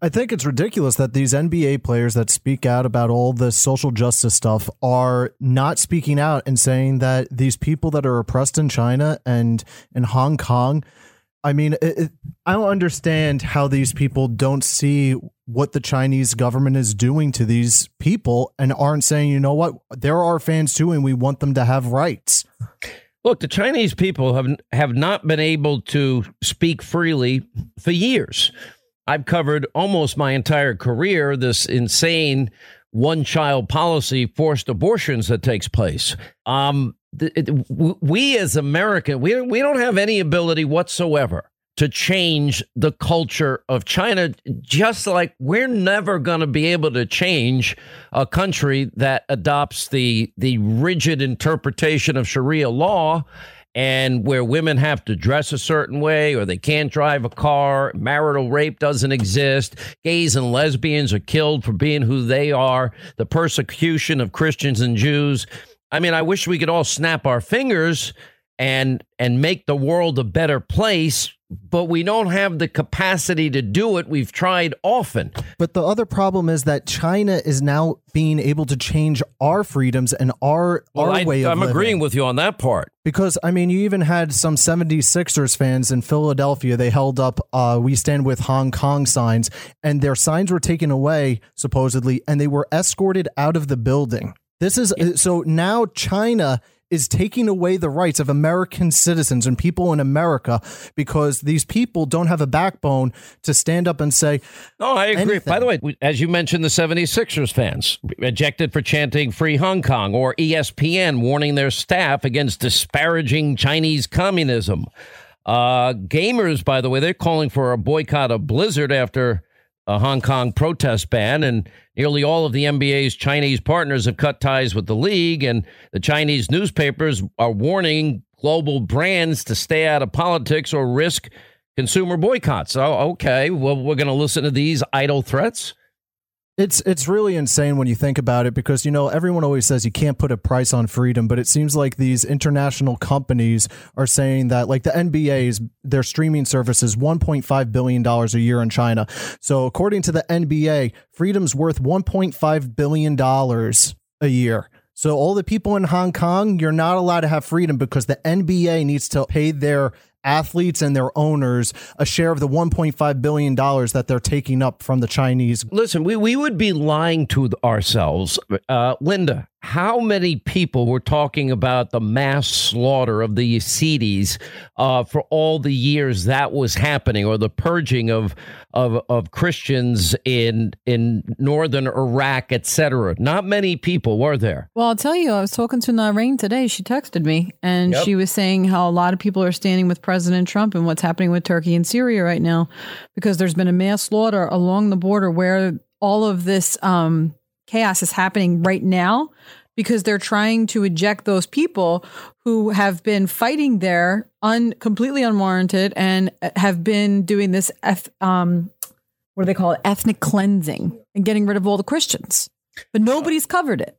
I think it's ridiculous that these NBA players that speak out about all the social justice stuff are not speaking out and saying that these people that are oppressed in China and in Hong Kong I mean, it, it, I don't understand how these people don't see what the Chinese government is doing to these people and aren't saying, you know what, they're our fans too, and we want them to have rights. Look, the Chinese people have have not been able to speak freely for years. I've covered almost my entire career this insane one child policy, forced abortions that takes place. Um, we as American, we we don't have any ability whatsoever to change the culture of China, just like we're never going to be able to change a country that adopts the the rigid interpretation of Sharia law and where women have to dress a certain way or they can't drive a car, marital rape doesn't exist, gays and lesbians are killed for being who they are, the persecution of Christians and Jews. I mean, I wish we could all snap our fingers and and make the world a better place but we don't have the capacity to do it. We've tried often. But the other problem is that China is now being able to change our freedoms and our well, our I, way of I'm living. agreeing with you on that part. Because I mean, you even had some 76ers fans in Philadelphia. They held up uh, "We Stand with Hong Kong" signs, and their signs were taken away supposedly, and they were escorted out of the building. This is so now China is taking away the rights of American citizens and people in America because these people don't have a backbone to stand up and say, No, I agree. Anything. By the way, as you mentioned, the 76ers fans ejected for chanting Free Hong Kong, or ESPN warning their staff against disparaging Chinese communism. Uh, gamers, by the way, they're calling for a boycott of Blizzard after a Hong Kong protest ban, and nearly all of the NBA's Chinese partners have cut ties with the league, and the Chinese newspapers are warning global brands to stay out of politics or risk consumer boycotts. Oh, okay. Well, we're going to listen to these idle threats. It's it's really insane when you think about it because you know everyone always says you can't put a price on freedom, but it seems like these international companies are saying that like the NBA's their streaming service is 1.5 billion dollars a year in China. So according to the NBA, freedom's worth 1.5 billion dollars a year. So all the people in Hong Kong, you're not allowed to have freedom because the NBA needs to pay their athletes and their owners a share of the 1.5 billion dollars that they're taking up from the Chinese. Listen, we, we would be lying to ourselves. Uh, Linda, how many people were talking about the mass slaughter of the Yazidis uh, for all the years that was happening, or the purging of of, of Christians in in northern Iraq, etc. Not many people were there. Well, I'll tell you, I was talking to Nareen today. She texted me, and yep. she was saying how a lot of people are standing with President Trump and what's happening with Turkey and Syria right now, because there's been a mass slaughter along the border where all of this um, chaos is happening right now because they're trying to eject those people who have been fighting there un completely unwarranted and have been doing this eth- um what do they call it ethnic cleansing and getting rid of all the Christians. But nobody's covered it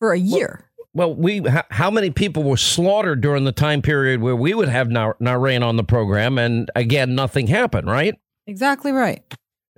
for a year. Well, we how many people were slaughtered during the time period where we would have Nar- Narain on the program, and again, nothing happened, right? Exactly right.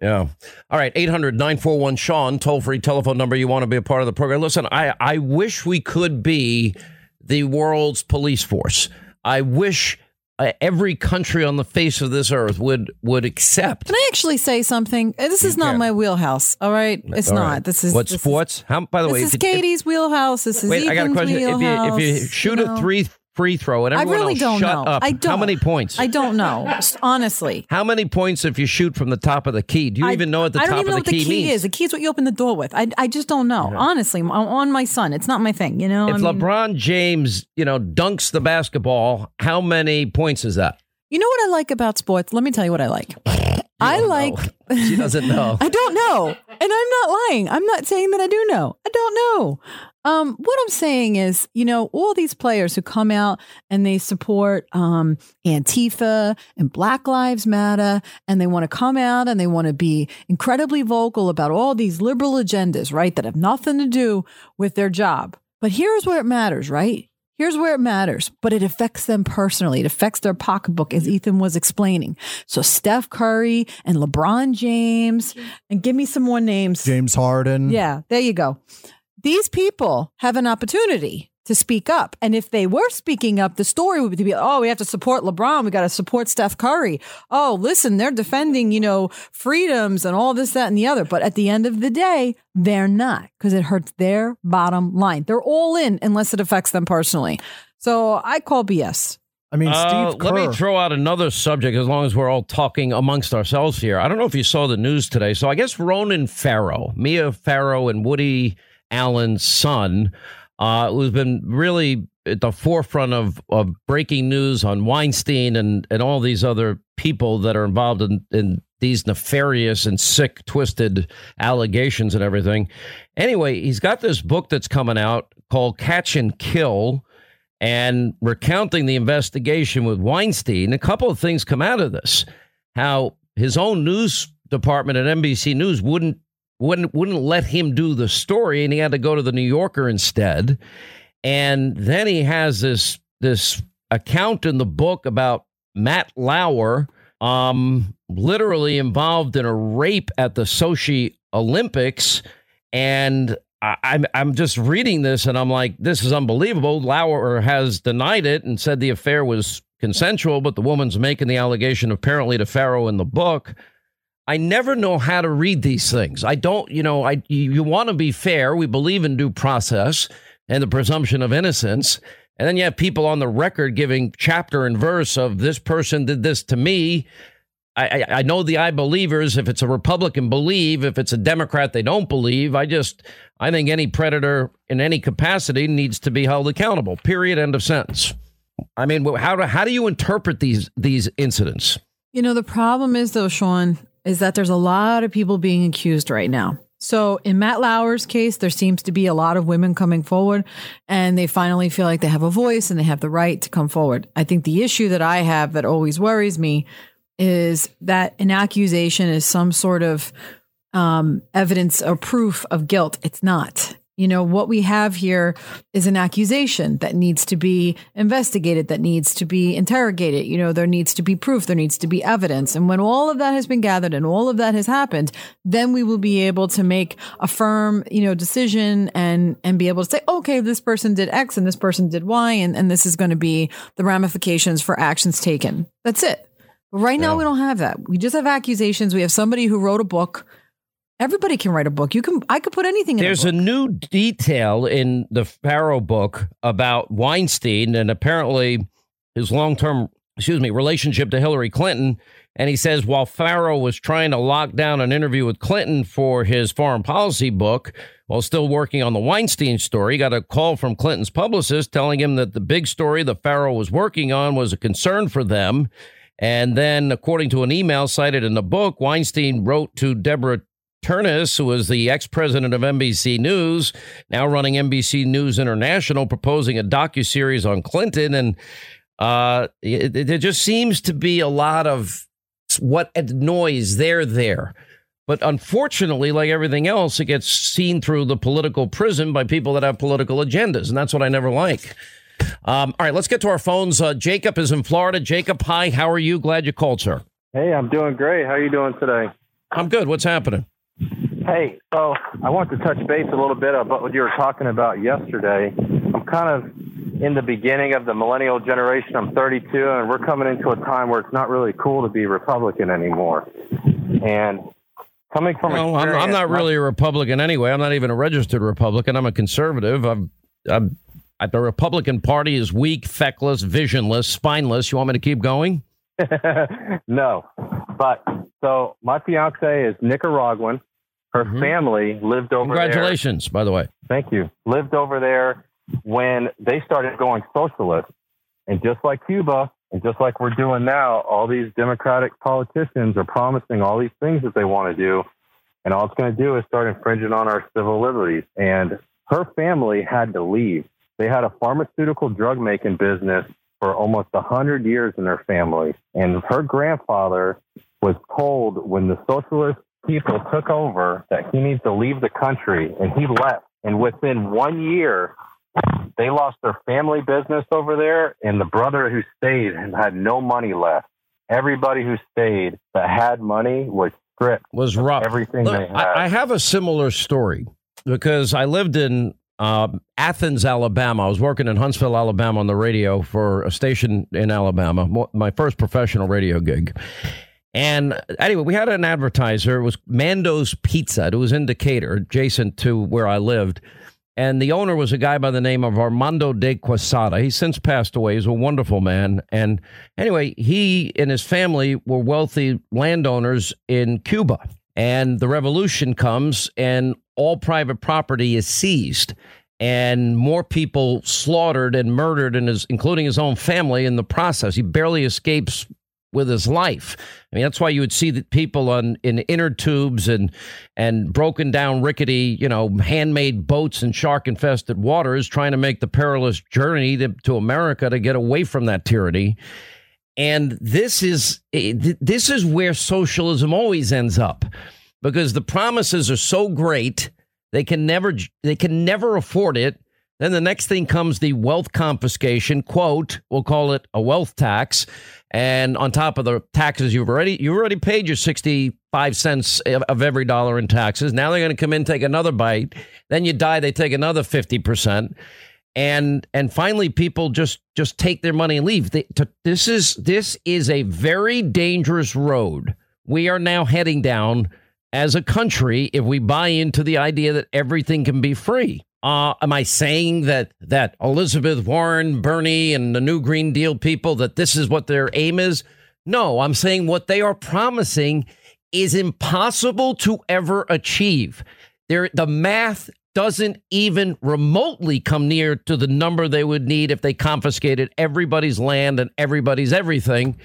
Yeah. All right. 800 941 Sean, toll free telephone number. You want to be a part of the program. Listen, I, I wish we could be the world's police force. I wish uh, every country on the face of this earth would would accept. Can I actually say something? Uh, This is not can. my wheelhouse. All right, it's All not. right. This is what this sports? How? By the Is, way, this is you- Katie's wheelhouse. This is wait, I got a Ethan's question. If you wheelhouse. if you shoot you a three free throw and I really don't shut know. up, I don't. how many points? I don't know. Honestly, How many points if you shoot from the top of the key? Do you I- even know what the I don't top know of what the the key, key is. The key is what you open the door with. I, I just don't know. Honestly, I'm on my son. It's not my thing. You know. If I mean, LeBron James, you know, dunks the basketball, how many points is that? you know what I like about sports? Let me tell you what I like. I like. She doesn't know. I don't know. And I'm not lying. I'm not saying that I do know. I don't know. Um, what I'm saying is, you know, all these players who come out and they support um, Antifa and Black Lives Matter, and they want to come out and they want to be incredibly vocal about all these liberal agendas, right, that have nothing to do with their job. But here's where it matters, right? Here's where it matters, but it affects them personally. It affects their pocketbook, as Ethan was explaining. So Steph Curry and LeBron James, and give me some more names. James Harden. Yeah, there you go. These people have an opportunity to speak up. And if they were speaking up, the story would be, oh, we have to support LeBron. We got to support Steph Curry. Oh, listen, they're defending, you know, freedoms and all this, that, and the other. But at the end of the day, they're not because it hurts their bottom line. They're all in unless it affects them personally. So I call BS. I mean, Uh, Steve let me throw out another subject as long as we're all talking amongst ourselves here. I don't know if you saw the news today. So I guess Ronan Farrow, Mia Farrow and Woody Allen's son, uh, who's been really at the forefront of, of breaking news on Weinstein and, and all these other people that are involved in, in these nefarious and sick, twisted allegations and everything. Anyway, he's got this book that's coming out called Catch and Kill and recounting the investigation with Weinstein, a couple of things come out of this. How his own news department at NBC News wouldn't wouldn't wouldn't let him do the story, and he had to go to the New Yorker instead. And then he has this this account in the book about Matt Lauer, um, literally involved in a rape at the Sochi Olympics, and I'm I'm just reading this and I'm like, this is unbelievable. Lauer has denied it and said the affair was consensual, but the woman's making the allegation apparently to Farrow in the book. I never know how to read these things. I don't, you know, I you, want to be fair. We believe in due process and the presumption of innocence. And then you have people on the record giving chapter and verse of this person did this to me. I, I, I know the I believers. If it's a Republican, believe. If it's a Democrat, they don't believe. I just, I think any predator in any capacity needs to be held accountable. Period. End of sentence. I mean, how do how do you interpret these these incidents? You know, the problem is, though, Sean, is that there's a lot of people being accused right now. So in Matt Lauer's case, there seems to be a lot of women coming forward and they finally feel like they have a voice and they have the right to come forward. I think the issue that I have that always worries me is that an accusation is some sort of um, evidence or proof of guilt. It's not. You know, what we have here is an accusation that needs to be investigated, that needs to be interrogated. You know, there needs to be proof, there needs to be evidence. And when all of that has been gathered and all of that has happened, then we will be able to make a firm, you know, decision and and be able to say, okay, this person did X and this person did Y, and, and this is going to be the ramifications for actions taken. That's it. But right now we don't have that. We just have accusations. We have somebody who wrote a book. Everybody can write a book. You can I could put anything in There's a a, new detail in the Farrow book about Weinstein and apparently his long term, excuse me, relationship to Hillary Clinton. And he says while Farrow was trying to lock down an interview with Clinton for his foreign policy book, while still working on the Weinstein story, he got a call from Clinton's publicist telling him that the big story that Farrow was working on was a concern for them. And then, according to an email cited in the book, Weinstein wrote to Deborah Turness, who was the ex president of NBC News, now running NBC News International, proposing a docu series on Clinton, and uh, there just seems to be a lot of what noise there there. But unfortunately, like everything else, it gets seen through the political prism by people that have political agendas, and that's what I never like. Um, all right, let's get to our phones. Uh, Jacob is in Florida. Jacob, hi. How are you? Glad you called, sir. Hey, I'm doing great. How are you doing today? I'm good. What's happening? Hey, so I want to touch base a little bit about what you were talking about yesterday. I'm kind of in the beginning of the millennial generation. I'm 32, and we're coming into a time where it's not really cool to be Republican anymore. And coming from no, I'm, I'm, not really a Republican anyway. I'm not even a registered Republican. I'm a conservative. I'm, I'm the Republican Party is weak, feckless, visionless, spineless. You want me to keep going? no, but so my fiance is Nicaraguan. Her mm-hmm. family lived over there. Congratulations, there. by the way. Thank you. Lived over there when they started going socialist. And just like Cuba, and just like we're doing now, all these Democratic politicians are promising all these things that they want to do. And all it's going to do is start infringing on our civil liberties. And her family had to leave. They had a pharmaceutical drug making business for almost a hundred years in their family. And her grandfather was told when the socialist people took over that he needs to leave the country and he left. And within one year, they lost their family business over there, and the brother who stayed had no money left. Everybody who stayed that had money was stripped. Was rough. Everything Look, they had. I, I have a similar story because I lived in um, Athens, Alabama. I was working in Huntsville, Alabama on the radio for a station in Alabama, my first professional radio gig. And uh, anyway, we had an advertiser. It was Mando's Pizza. It was in Decatur, adjacent to where I lived. And the owner was a guy by the name of Armando de Quesada. He's since passed away. He's a wonderful man. And anyway, he and his family were wealthy landowners in Cuba. And the revolution comes, and all private property is seized and more people slaughtered and murdered, in his, including his own family, in the process. He barely escapes with his life. I mean, that's why you would see that people on in inner tubes and and broken down, rickety, you know, handmade boats in shark infested waters, trying to make the perilous journey to, to America to get away from that tyranny. And this is eh, this is where socialism always ends up because the promises are so great they can never they can never afford it. Then the next thing comes the wealth confiscation, quote, we'll call it a wealth tax. And on top of the taxes you've already you already paid your 65 cents of every dollar in taxes. Now they're going to come in take another bite. Then you die, they take another 50%. And and finally people just just take their money and leave. They, to, this is this is a very dangerous road. We are now heading down as a country if we buy into the idea that everything can be free. Uh, am I saying that that Elizabeth Warren, Bernie, and the new Green Deal people that this is what their aim is? No, I'm saying what they are promising is impossible to ever achieve. There, the math doesn't even remotely come near to the number they would need if they confiscated everybody's land and everybody's everything.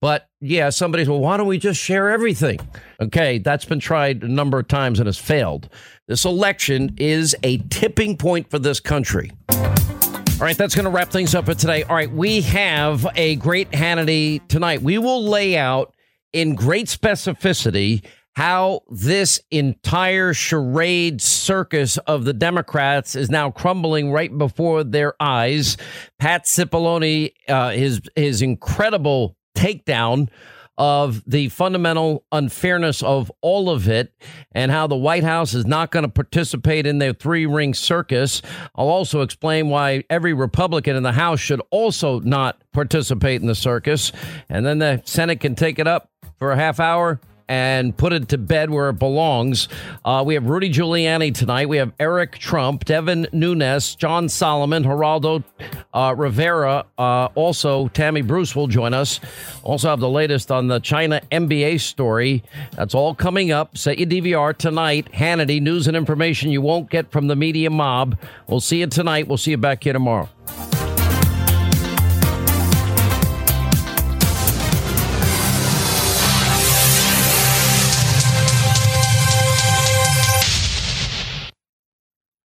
But yeah, somebody's, well, why don't we just share everything? Okay, that's been tried a number of times and has failed. This election is a tipping point for this country. All right, that's going to wrap things up for today. All right, we have a great Hannity tonight. We will lay out in great specificity how this entire charade circus of the Democrats is now crumbling right before their eyes. Pat Cipollone, uh, his his incredible takedown of the fundamental unfairness of all of it and how the White House is not going to participate in their three ring circus. I'll also explain why every Republican in the House should also not participate in the circus. And then the Senate can take it up for a half hour and put it to bed where it belongs. Uh, we have Rudy Giuliani tonight. We have Eric Trump, Devin Nunes, John Solomon, Geraldo uh, Rivera. Uh, also, Tammy Bruce will join us. Also, have the latest on the China NBA story. That's all coming up. Set your DVR tonight. Hannity, news and information you won't get from the media mob. We'll see you tonight. We'll see you back here tomorrow.